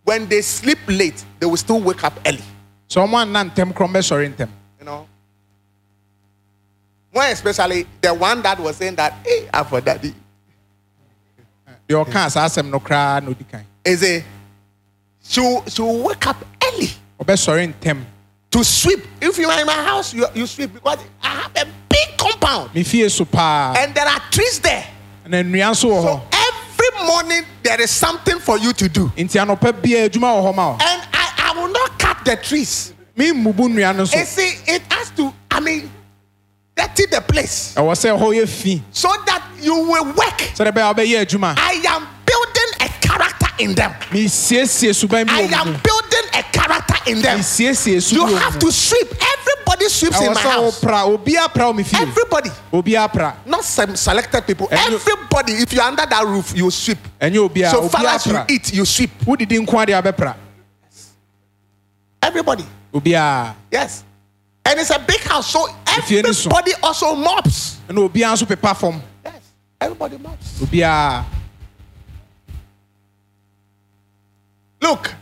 When they sleep late, they will still wake up early. sɛ ɔmo anna ntɛm korɔ mbɛsɔre ntɛm You know. More especially the one that was saying that, hey, I for daddy. saa asɛm no koraa na ɔdi Is a she will, she will wake up early ɔbɛsɔre ntɛm to sweep. If you are in my house, you, you sweep because I have a big compound me fie so paa and there are trees there. na nnua nso wɔ So every morning there is something for you to do. nti anɔpa biara adwuma wɔ hɔ ma wɔ And I, I will not cut the trees. me mmubu nnua no so You see, it has to, I mean, dirty the place ɛwɔ sɛ hɔ yɛ fi so that you will work. sɛdeɛ ɛbɛyɛ a wobɛyɛ adwuma I am building a character in them. mesiesie suban bi I wɔ mu am building in them. You have to sweep. Everybody sweeps in my house. Everybody. Not selected people. Everybody. If you under that roof, you sweep. So far as you eat, you sweep. Everybody. Yes. And it's a big house, so everybody also mops. And obi also paper form. Yes, everybody mops. Obi Look,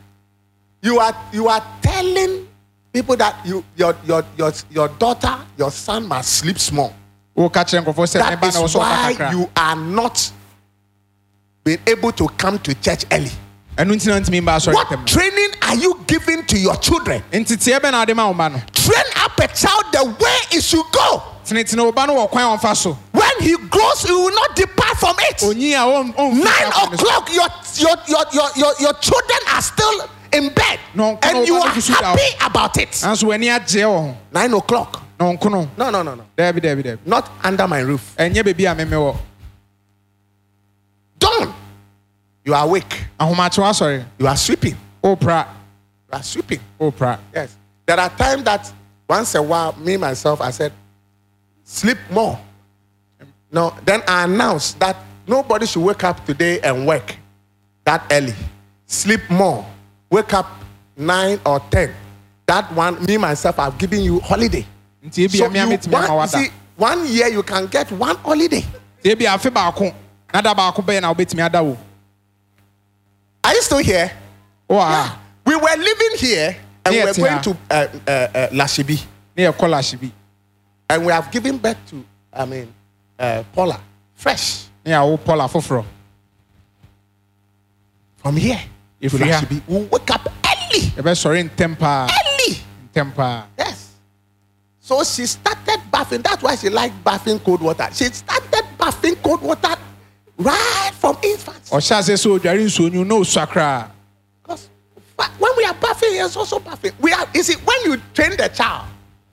you are you are telling people that you your your your your daughter, your son must sleep small. That is why you are not being able to come to church early. What training are you giving to your children? Train up a child the way it should go. When he grows, he will not depart from it. Nine o'clock, your your, your, your, your, your children are still in bed No, and you are happy about it. nanso w'ani agye wɔ ho Nine o'clock. no No, no, no, no. daabi daabi daabi Not under my roof. ɛnyɛ baabi a meme wɔ Dawn. You are awake. ahomakye wasɔre You are sleeping. wopra You are sleeping. wopra Yes. There are times that once a while, me myself, I said, sleep more. No, then I announced that nobody should wake up today and work that early. Sleep more. Wake up nine or ten. That one, me myself, I've given you holiday. nti mea you, you wada see, one year you can get one holiday. nti ebia afe baako na da baako bɛyɛ na wobɛtumi ada wo Are you still here? wɔ ha We were living here and we Yeah, were going yeah. to uh, uh, uh, Lashibi. ne yɛ kɔlahye bi And we have given birth to, I mean, uh, Paula, fresh yɛ awo pɔla foforɔ from here if efiri ha we wake up early. ẹ bẹ sọ̀rọ̀ early ntẹm yes so she started bathing that's why she like bathing cold water she started bathing cold water right from infancy. ọ̀sẹ̀ àṣẹ sọ ojàre nsọ̀nyún náà sọ àkàrà. when we are bathing he is also bathing we are you see when you train the child.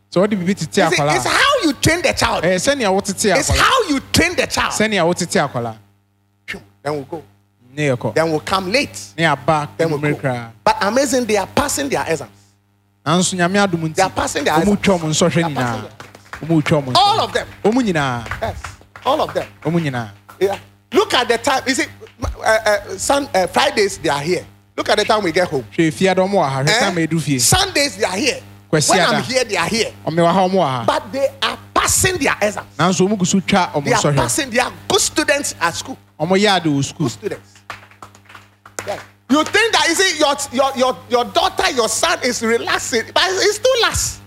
So what do you tete akwala? It's how you train the child. Eh, sẹ́ni àwọn tete akwala. It's how you train the child. Sẹ́ni àwọn tete akwala. Then we go. Then will come late. Then will go. But amazing, they are passing their exams. They are passing their exams. They are passing their All of them. Yes. All of them. Yeah. Look at the time. You see, uh, uh, sun, uh, Fridays they are here. Look at the time we get home. Eh? Sundays they are here. When I'm here, they are here. But they are passing their exams. They are passing. their good students at school. Ɔmo yɛ ade wɔ Good students. Yeah. You think that you see your your your, your daughter, your son is relaxing, but it's too last.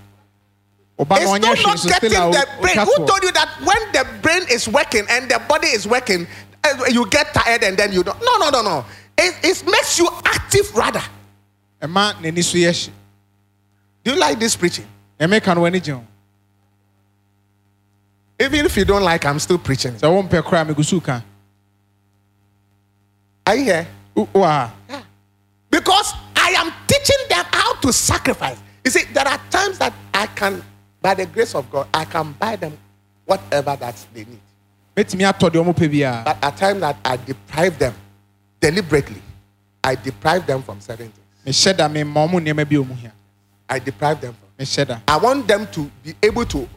It's still not so getting still the brain. Who told you that when the brain is working and the body is working, uh, you get tired and then you don't? No, no, no, no. It, it makes you active rather. ɛma n'ani so yɛ Do you like this preaching? ɛmɛ ka no w'ani gye ho Even if you don't like, I'm still preaching. sɛ wɔmpɛ koraa megu so ka Are you here? Wo- wɔ ha Yeah. Because I am teaching them how to sacrifice. You see, there are times that I can, by the grace of God, I can buy them whatever that they need. mɛtumi atɔ deɛ ɔmo pɛ biara But at times that I deprive them deliberately, I deprive them from certain things. mehyɛ da memma ɔmo nneɛma bi a ɔmo hia I deprive them from. I want them to be able to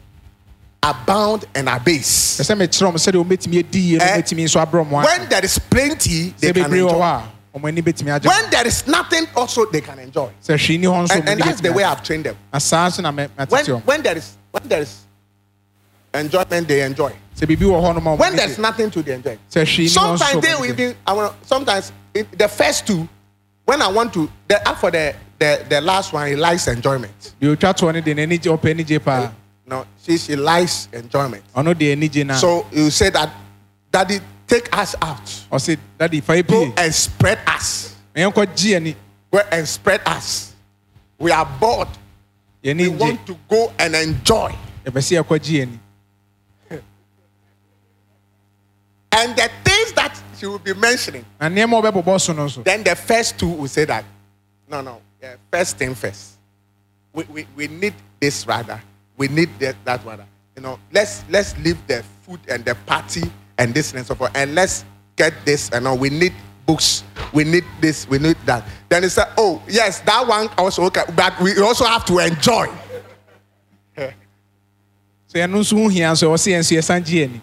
abound and abase. pɛ sɛ mekyerɛ ɔmo sɛdeɛ ɔmbɛtumi adi yie na Eh, ɔmbɛtumi nso abrɛ ɔmo ase When there is plenty, they sɛ can bebree wɔ enjoy. hɔ a ɔmo ani bɛtumi agye When there is nothing, also they can enjoy. sɛ hwee ni hɔ nso And, ɔmo and ani that's the bɛtumi way agye I've trained them. na saa nso na mɛ- When, matete ɔmo when there is when there is enjoyment, they enjoy. sɛ biribi wɔ hɔ nom ɔmo When there's gye nothing to the enjoy. sɛ hwee ni hɔ nso Sometimes ɔmo they ani will gye. even. I want sometimes it, the first two, when I want to, the for the the the last one, he likes enjoyment. deɛ otwa toɔ no deɛ n'ani gye ɔpɛ ani gye paa No, she she likes enjoyment. ɔno deɛ ani gye na So you say that, Daddy, take us out, ɔse dadi fa go and spread us, ɛyɛnkɔ gye ani go and spread us. We are bored. We want to go and enjoy. yɛpɛ sɛ yɛkɔ gye ani And the things that she will be mentioning, na nneɛma a ɔbɛbobɔ so no nso then the first two will say that, no, no, first thing first. We, we, we need this rather. We need that, that rather. You know, let's let's leave the food and the party and this and so forth, and let's get this and all. We need books. We need this. We need that. Then he said, oh yes, that one also okay, but we also have to enjoy. nso ho hia nso ɔse yɛn nso yɛsan gye ani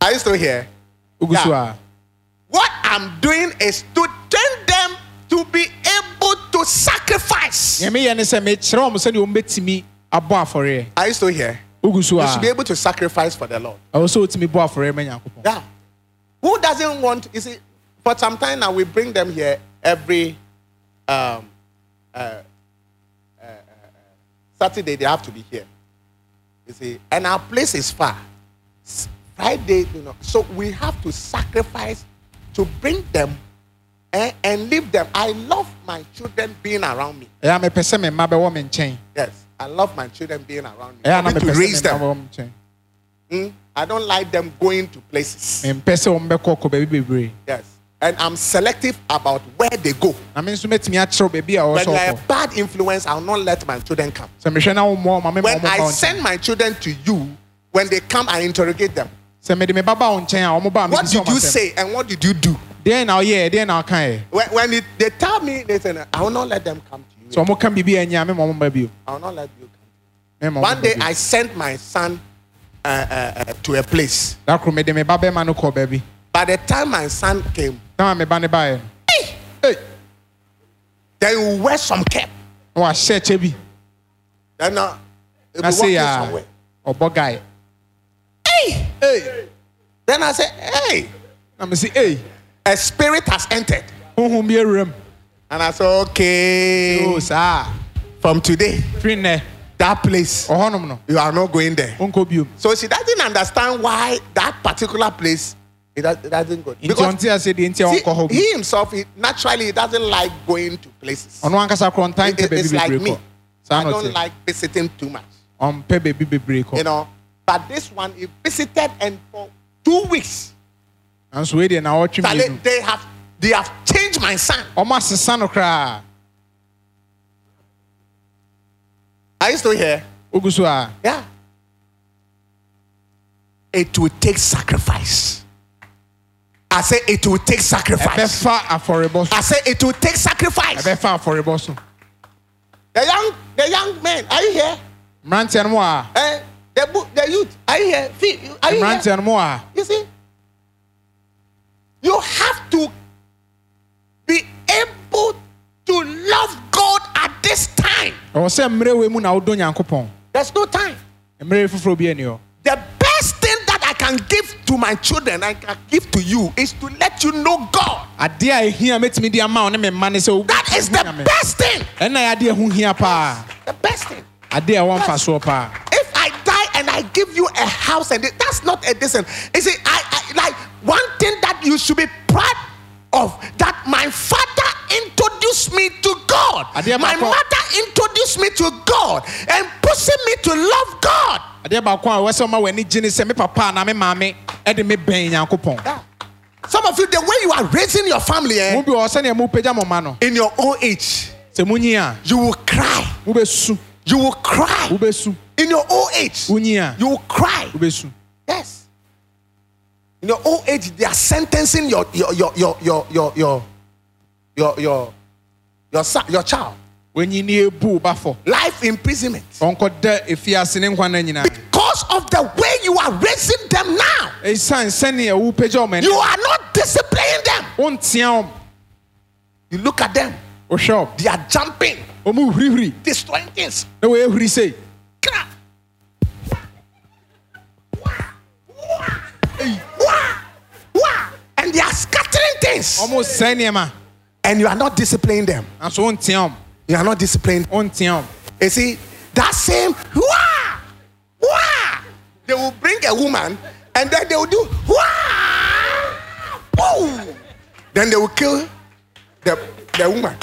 Are you still here? Yeah. What I'm doing is to train them to be able to sacrifice. nea meyɛ ne sɛ mekyerɛ ɔmo sɛdeɛ ɔmbɛtumi abɔ afɔreɛ Are you still here? You should be able to sacrifice for the Lord. ɛwɔ sɛ ɔtumi bɔ afɔreɛ ma nyankopɔn Yeah. Who doesn't want, you see, for some time now, we bring them here every um, uh, uh, uh, Saturday, they have to be here. You see, and our place is far. Friday, you know, so we have to sacrifice to bring them eh, and leave them. I love my children being around me. Yes, I love my children being around me. I need to raise them. Mm? I don't like them going to places. Yes. And I'm selective about where they go. When they're a bad influence, I'll not let my children come. When I send my children to you, when they come, I interrogate them sɛ mede me ba ba wɔn nkyɛn a wɔn ba a What did you say and what did you do? deɛn na ɔyɛ deɛn na ɔka yɛ When, when it, they tell me, they say, I will not let them come to you. sɛ wɔn ka biribi a ɛnyɛ me ma wɔn ba bio I will not let you come. One day ba I sent my son uh, uh, uh, to a place. da koro mede me ba bɛrima no kɔ baabi By the time my son came, na ma me ba ne baeɛ no Ei, then he will wear some cap. na wahyɛ kyɛ bi Then uh, na be se walking a somewhere. ɔbɔ guy Hey. Then I say, Hey. Let me see, Hey. A spirit has entered. And I said, Okay. Oh, sir. From today. That place. oh no, no, You are not going there. Uncle So she doesn't understand why that particular place it, it doesn't go. Because see, he himself, he, naturally, he doesn't like going to places. It, it, it's like me. I don't like visiting too much. You know, But this one, he visited and for two weeks, nanso wei deɛ na ɔtwe Sale, mmienu they have they have changed my son. ɔmo asesa no koraa Are you still here? so Yeah. It will take sacrifice. I say it will take sacrifice. so I say it will take sacrifice. so The young, the young men, are you here? mmeranteɛ no mu Eh, The book, the youth. Are you here? See, are you here? You see, you have to be able to love God at this time. There's no time. The best thing that I can give to my children, I can give to you, is to let you know God. That is the best thing. The best thing. I die and I give you a house and that's not a decent. You see, I, I like one thing that you should be proud of that my father introduced me to God. My mother introduced me to God and pushing me to love God. adeɛ baako a ɛwɔ sɛ ɔma w'ani gye ne sɛ me papa na me maame ɛde me bɛn nyankopɔn. Some of you, the way you are raising your family eh, mo bi wɔ sɛnea mopagya mo ma no in your old age, sɛ monyi a you will cry. wobɛsu You will cry wobɛsu in your old age. You will cry. Yes. In your old age, they are sentencing your your your your your your your your your your, your child wɔnyi ne ɛbu wo ba fɔ life imprisonment ɔnkɔda efiase ne nkwa no nyinaa because of the way you are raising them now. ɛsiane sɛnea wopagya ɔma You are not disciplining them. You look at them; they are jumping, destroying things. And you are not disciplining them. You are not disciplining ɔm You see, that same wah, wah, they will bring a woman and then they will do wah, boom. Then they will kill the, the woman.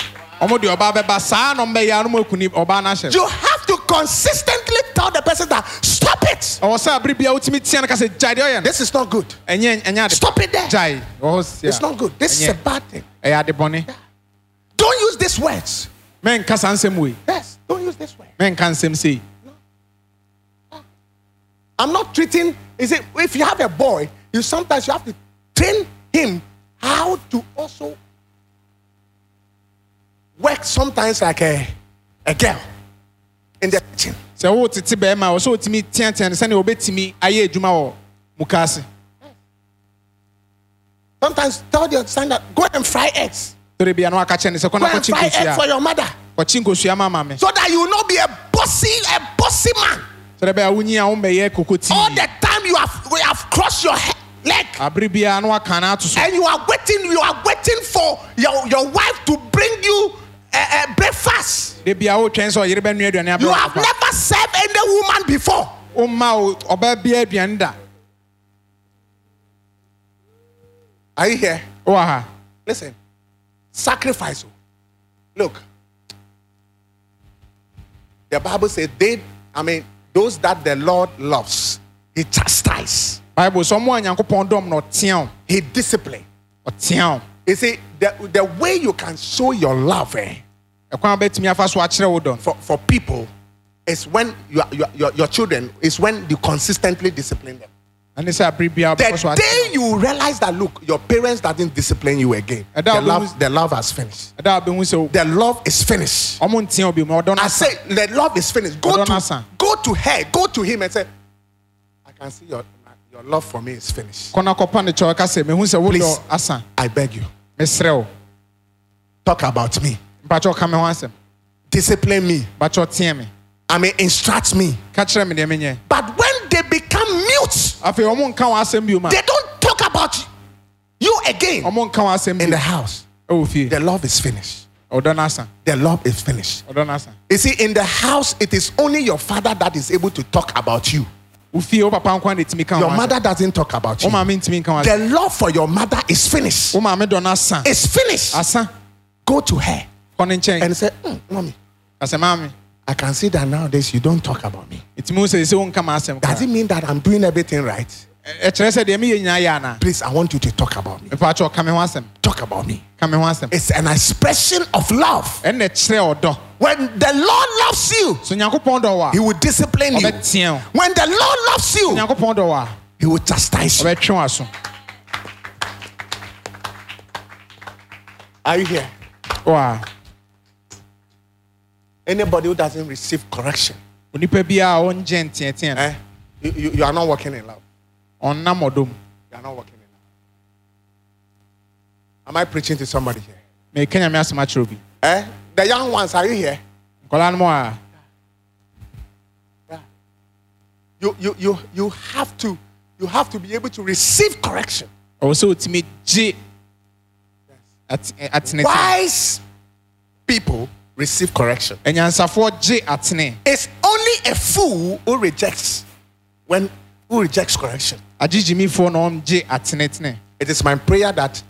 You have to consistently tell the person that stop it. ɔwɔ sɛ abere bia wotumi tea no ka sɛ gyae deɛ ɔyɛ no This is not good. Stop it there. sia It's not good. This is a bad thing. ɛyɛ ade bɔne Don't use these words. mɛnka saa nsɛm wei Yes, don't use this word. nsɛm sei I'm not treating. Is it if you have a boy, you sometimes you have to train him how to also work sometimes like a, a girl in the kitchen. Sɛ wotete bɛrima a wɔ sɛ wotumi teatea no sɛnea wɔbɛtumi ayɛ adwuma wɔ muka ase. Sometimes tell your son that go and fry eggs. tore bia na waka kyɛ ne sɛ kɔna kɔkye eggs for nkosua your mother. Kɔkye nkosua ma ma me so that you will not be a bossy, a bossy man. sɛdɛ bɛyɛ wonyi a wommɛyɛ kokoti All the time you have we have crossed your leg. Na no ato so. And you are waiting, you are waiting for your, your wife to bring you uh, breakfast. You have never served any woman before. Are you here? Wow. Listen, sacrifice. Look, the Bible says, "They, I mean, those that the Lord loves, He chastises." Bible, someone He discipline. Nyankopɔn dɔm He disciplined. You see, the, the way you can show your love eh, wo ɛkwan bɛtumi afa so akyerɛ wo dɔ no for, for people is when your, your, your, your children is when you consistently discipline them. ɛne sɛ abere biara wobɛkɔ so The day you realize that look, your parents doesn't discipline you again, And the love, the love has finished. ɛda a wobɛhu sɛ The love is finished. ɔmo nteɛ wo bi mu ɔdɔ no I say the love is finished. Go to go to her, go to him and say, I can see your your love for me is finished. kɔna kɔpa ne kyɛw ka sɛ mehu sɛ Please. I beg you, mesrɛ wo talk about me. mpakyɛ ɔka me ho asɛm Discipline me. mpakyɛ ɔteɛ me I mean, instruct me. ka kyerɛ me deɛ menyɛ But when they become mute, afei ɔmo nka wɔ asɛm bio ma they don't talk about you again ɔmo nka wɔ asɛm in the house. The love is finished. ɔdɔ no asa The love is finished. ɔdɔ no asa You see, in the house, it is only your father that is able to talk about you. Wo fie wo papa nkwa na ɛtumi ka Your mother doesn't talk about you. maame ntumi nka wo asɛm The love for your mother is finished. wo maame dɔ no asa It's finished. asa Go to her kɔ ne nkyɛn and say, "Mm, Mommy, asɛ maame I can see that nowadays you don't talk about me. sɛ wonka ma asɛm Does it mean that I'm doing everything right? Ɛkyerɛ sɛ deɛ meyɛ nyinaa yɛ anaa Please, I want you to talk about me. mepakyɛ ɔka me ho asɛm Talk about me. ka me ho asɛm It's an expression of love. ɛnna ɛkyerɛ ɔdɔ When the Lord loves you, so nyankopɔn dɔ wɔ He will discipline you. When the Lord loves you, nyankopɔn dɔ wɔ a He will chastise you. ɔbɛtwe wo aso Are you here? Wow. Anybody who doesn't receive correction, onipa biara a ɔngye nteɛteɛ no eh, you, you, you are not working in love. Ɔnnam ɔdɔ mu You are not walking in. Am I preaching to somebody here? meka nyame asɛm akyerɛ obi Eh? The young ones, are you here? mu a You, you, you, you have to you have to be able to receive correction. ɔwɔ sɛ ɔtumi gye ate- atenetene Wise people receive correction. anyansafoɔ gye atene It's only a fool who rejects when who rejects correction. It is my prayer that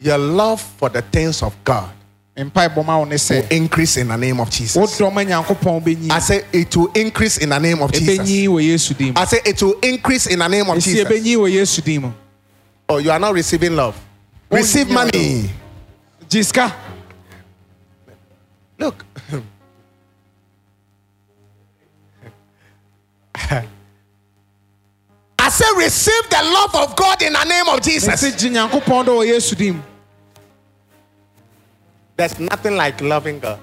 your love for the things of God mpaebɔ ma wo ne will increase in the name of Jesus. wodɔ ma nyankopɔn I say it will increase in the name of Jesus. ɛbɛnyi wɔ yesu din mu I say it will increase in the name of Jesus. ɛbɛnyi wɔ yesu din mu Oh, you are not receiving love. Receive money. Jiska. Look. I say receive the love of God in the name of Jesus. gye nyankopɔn dɔ wɔ yesu din mu There's nothing like loving God.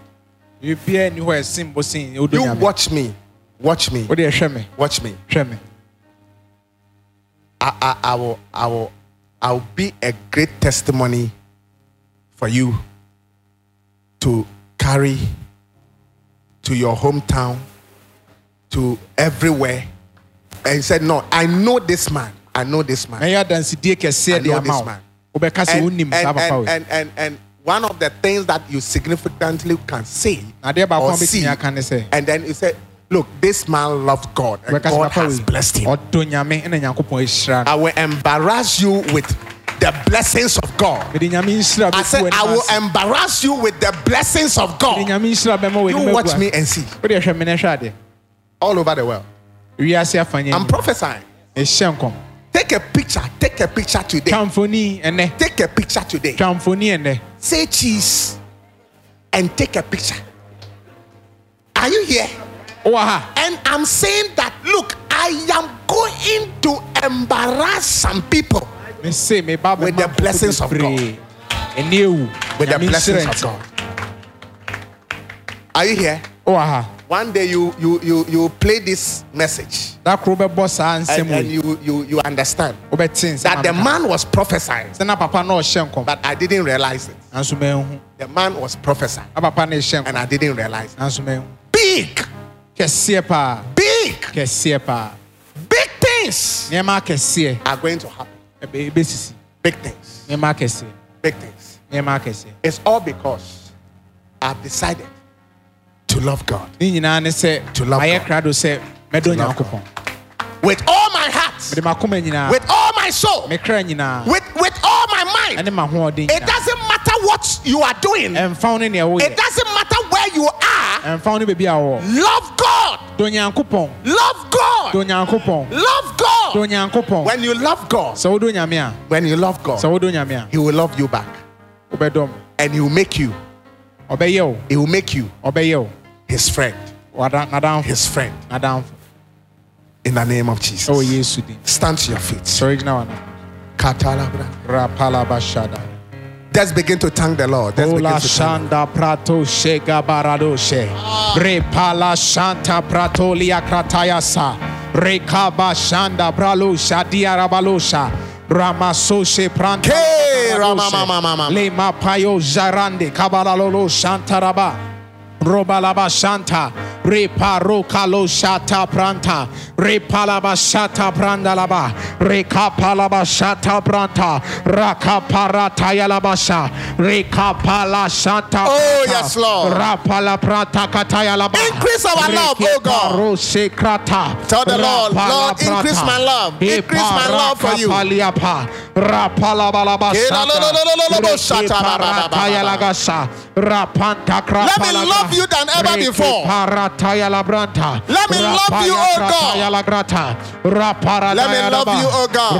biribiaa nni hɔ a ɛsen bɔ sen wodɔ You watch me. Watch me. wode ɛhwɛ me Watch me I, I, I will I will I will be a great testimony for you to carry to your hometown, to everywhere. And he said, No, I know this man. I know this man. I know this man. And, and, and, and, and, one of the things that you significantly can say na adeɛ baako or see, bɛtumi aka ne sɛ and then you say, Look, this man loved God and God has blessed him. ɔdɔ nyame ɛna nyankopɔn ahyira no I will embarrass you with the blessings of God. mede nyame nhyira I said, I will embarrass you with the blessings of God. nyame nhyira bɛma You watch me and see. wode ɛhwɛ me ne All over the world. I'm prophesying. Take a picture. Take a picture today. twa mfoni ɛnɛ Take a picture today. twa mfoni ɛnɛ Say cheese and take a picture. Are you here? And I'm saying that, look, I am going to embarrass some people me se meba With the blessings of ewu with the blessings of. God. Are you here? One day you you you you play this message. Da koro bɛbɔ saa nsɛm and, and you you you understand that the man was prophesying, sɛ papa na ɔhyɛ nkɔm but I didn't realize it. The man was prophesying. Na papa na ɛhyɛ and I didn't realize it. Big, big, big things! Are going to happen. Big things, big things. nneɛma akɛseɛ It's all because I've decided to love God. Ne nyinaa ne sɛ To love God. mɛdɔ love nyankopɔn with all my heart, mede makoma nyinaa. With all my soul, me kra nyinaa. With with all my mind. It doesn't matter what you are doing. ɛmfa wo ne nea It doesn't matter where you are. ɛmfa wo ne baabi a wɔwɔ Love God. Love God. Love God, when you love God, sɛ wodɔ nyame a. When you love God, wodɔ nyame a. He will love you back. And He will make you, He will make you His friend. Nadamfo His friend. nadamfo In the name of Jesus. Oh, yesu din Stand to your feet. sɔre gyina wana Katalabra. rapalabashada Just begin to thank the Lord. Just begin Ola to thank shanda prato shega baradoshe. Repala shanta pratolia kratayasa. Rekaba shanda bralusha diarabalosha. Ramasoshe pranta. Ke ramamamamama. Lema payo jarande kabalalo shantaraba. Robalaba shanta. Reparo kalo shata pranta. Repalaba shata prandalaba. Rekapalaba shata pranta. Rakaparata yalabasha. Rekapala shanta. Oh, yes, Lord. Rapala pranta katayalaba. Increase our love, oh God. Shekrata. Tell the Lord, Lord, increase my love. Increase my love for you. Rapalabalaba shata Let me love you than ever before. Let me love you, oh God. Let me love you, oh God.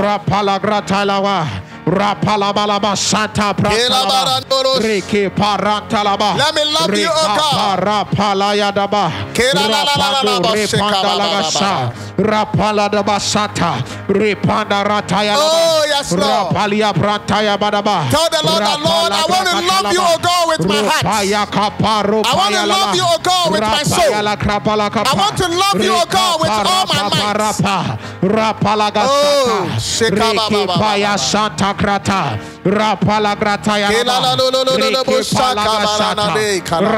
Lawa Rapalabalaba Santa barandoros. Reke Parantalaba Let me love you, oh God. Rapalayadaba Kela la la la la la ba ba ba ba Repandalagasa Rapala da basata, Repanda rataya Oh, yes, Lord. Rapalia brantaya badaba. Tell the Lord that, Lord, I want to love you, oh God, with my heart. I want to love you, oh God, with my soul. I want to love you, oh God, with all my might. Rapala Oh, gasata. sheka ba ba ba ba Paya santa krata. Rapala grata ya Kela la lo lo lo lo lo bo shaka barana de kala.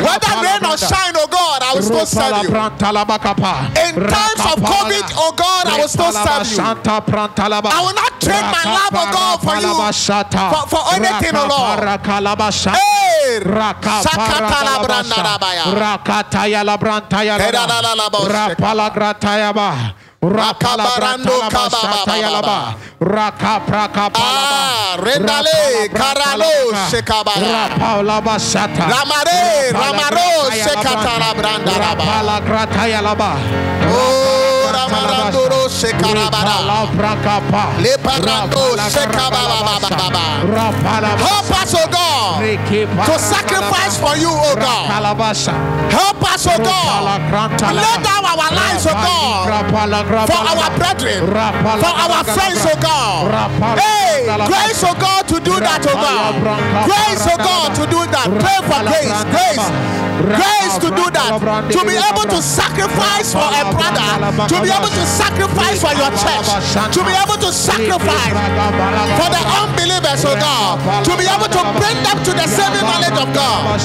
Whether rain or shine, oh God, I will still serve you. In times of COVID, oh God, I will still serve you. I will not trade my love, oh God, for you, for, for anything, oh Lord. Hey, Shakata la branda la baya. Rakataya la brantaya Rakabarando brantala ba kaba ba shataya ba la ba. ba. Rakapra Ah, rendale, karalo, shekabara. Rapala ba shata. Ramare, ramaro, grataya la shekata la la ba. Rapala grataya la. Oh, ramarandoro, Help us, oh God, to sacrifice for you, oh God. Help us, oh God, to lay down our lives, oh God, for our brethren, for our friends, oh God. Hey, grace, oh God, to do that, oh God. Grace, oh God, to do that. Pray for grace, grace, grace to do that. To be able to sacrifice for a brother, to be able to sacrifice for your church, to be able to sacrifice for the unbelievers, oh God, to be able to bring them to the saving knowledge of God.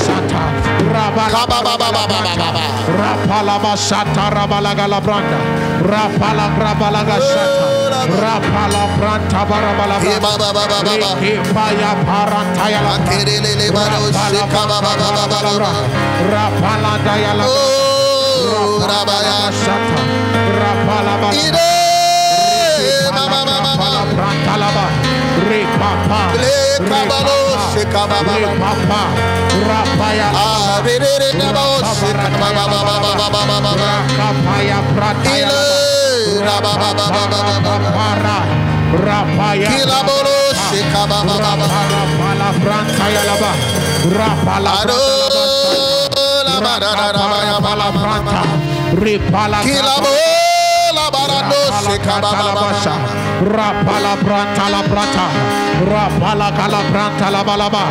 Rapala rapaya, Kilabolo shekababababa. rapala, brantaya laba, rapala, rapala, mama. ripala, Kilabo, labarado shekababababa. Rapala, branta la branta, rapala, kala, branta la balaba,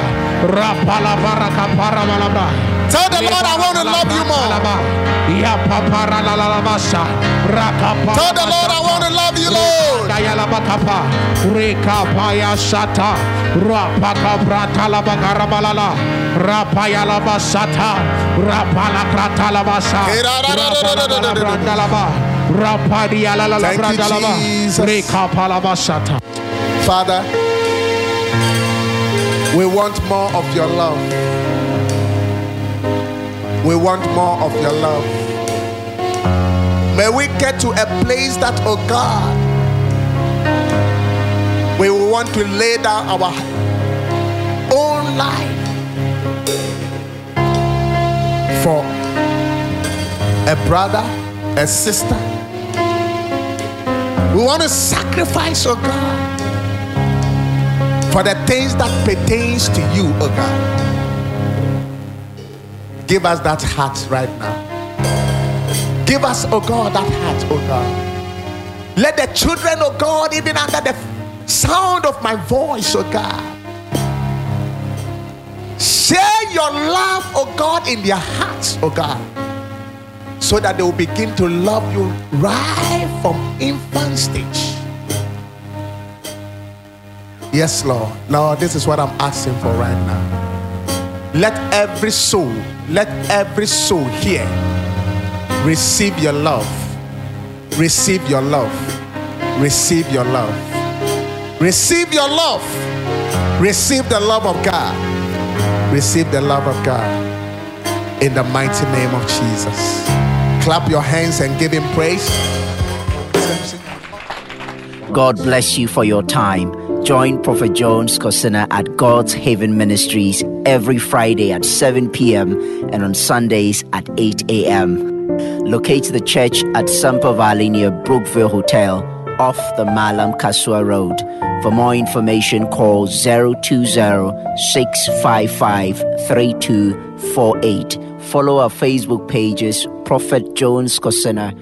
rapala, baraka, para, balabra. Tell the Lord I want to love you more. Ya papara la la la basha. Rakapa. Tell the Lord I want to love you, Lord. Dayala bakapa. Rekapa ya shata. Rapaka brata la bagara balala. Rapaya la basata. Rapala krata la basa. Rapala la branda la ba. Thank you, branda la ba. Jesus. Rekapa la basata. Father, we want more of your love. We want more of your love. May we get to a place that, oh God, we will want to lay down our own life for a brother, a sister, We want to sacrifice, oh God, for the things that pertains to you, oh God. Give us that heart right now. Give us, oh God, that heart, oh God. Let the children, oh God, even under the sound of my voice, oh God, share your love, oh God, in their hearts, oh God, so that they will begin to love you right from infant stage. Yes, Lord. Lord, this is what I'm asking for right now. Let every soul, let every soul here receive your love. Receive your love. Receive your love. Receive your love. Receive the love of God. Receive the love of God. In the mighty name of Jesus. Clap your hands and give him praise. God bless you for your time. Join Prophet Jones Cosina at God's Haven Ministries every Friday at 7 p.m. and on Sundays at 8 a.m. Locate the church at Sampa Valley near Brookville Hotel off the Mallam Kasoa Road. For more information, call 020 655 3248. Follow our Facebook pages, Prophet Jones Cosina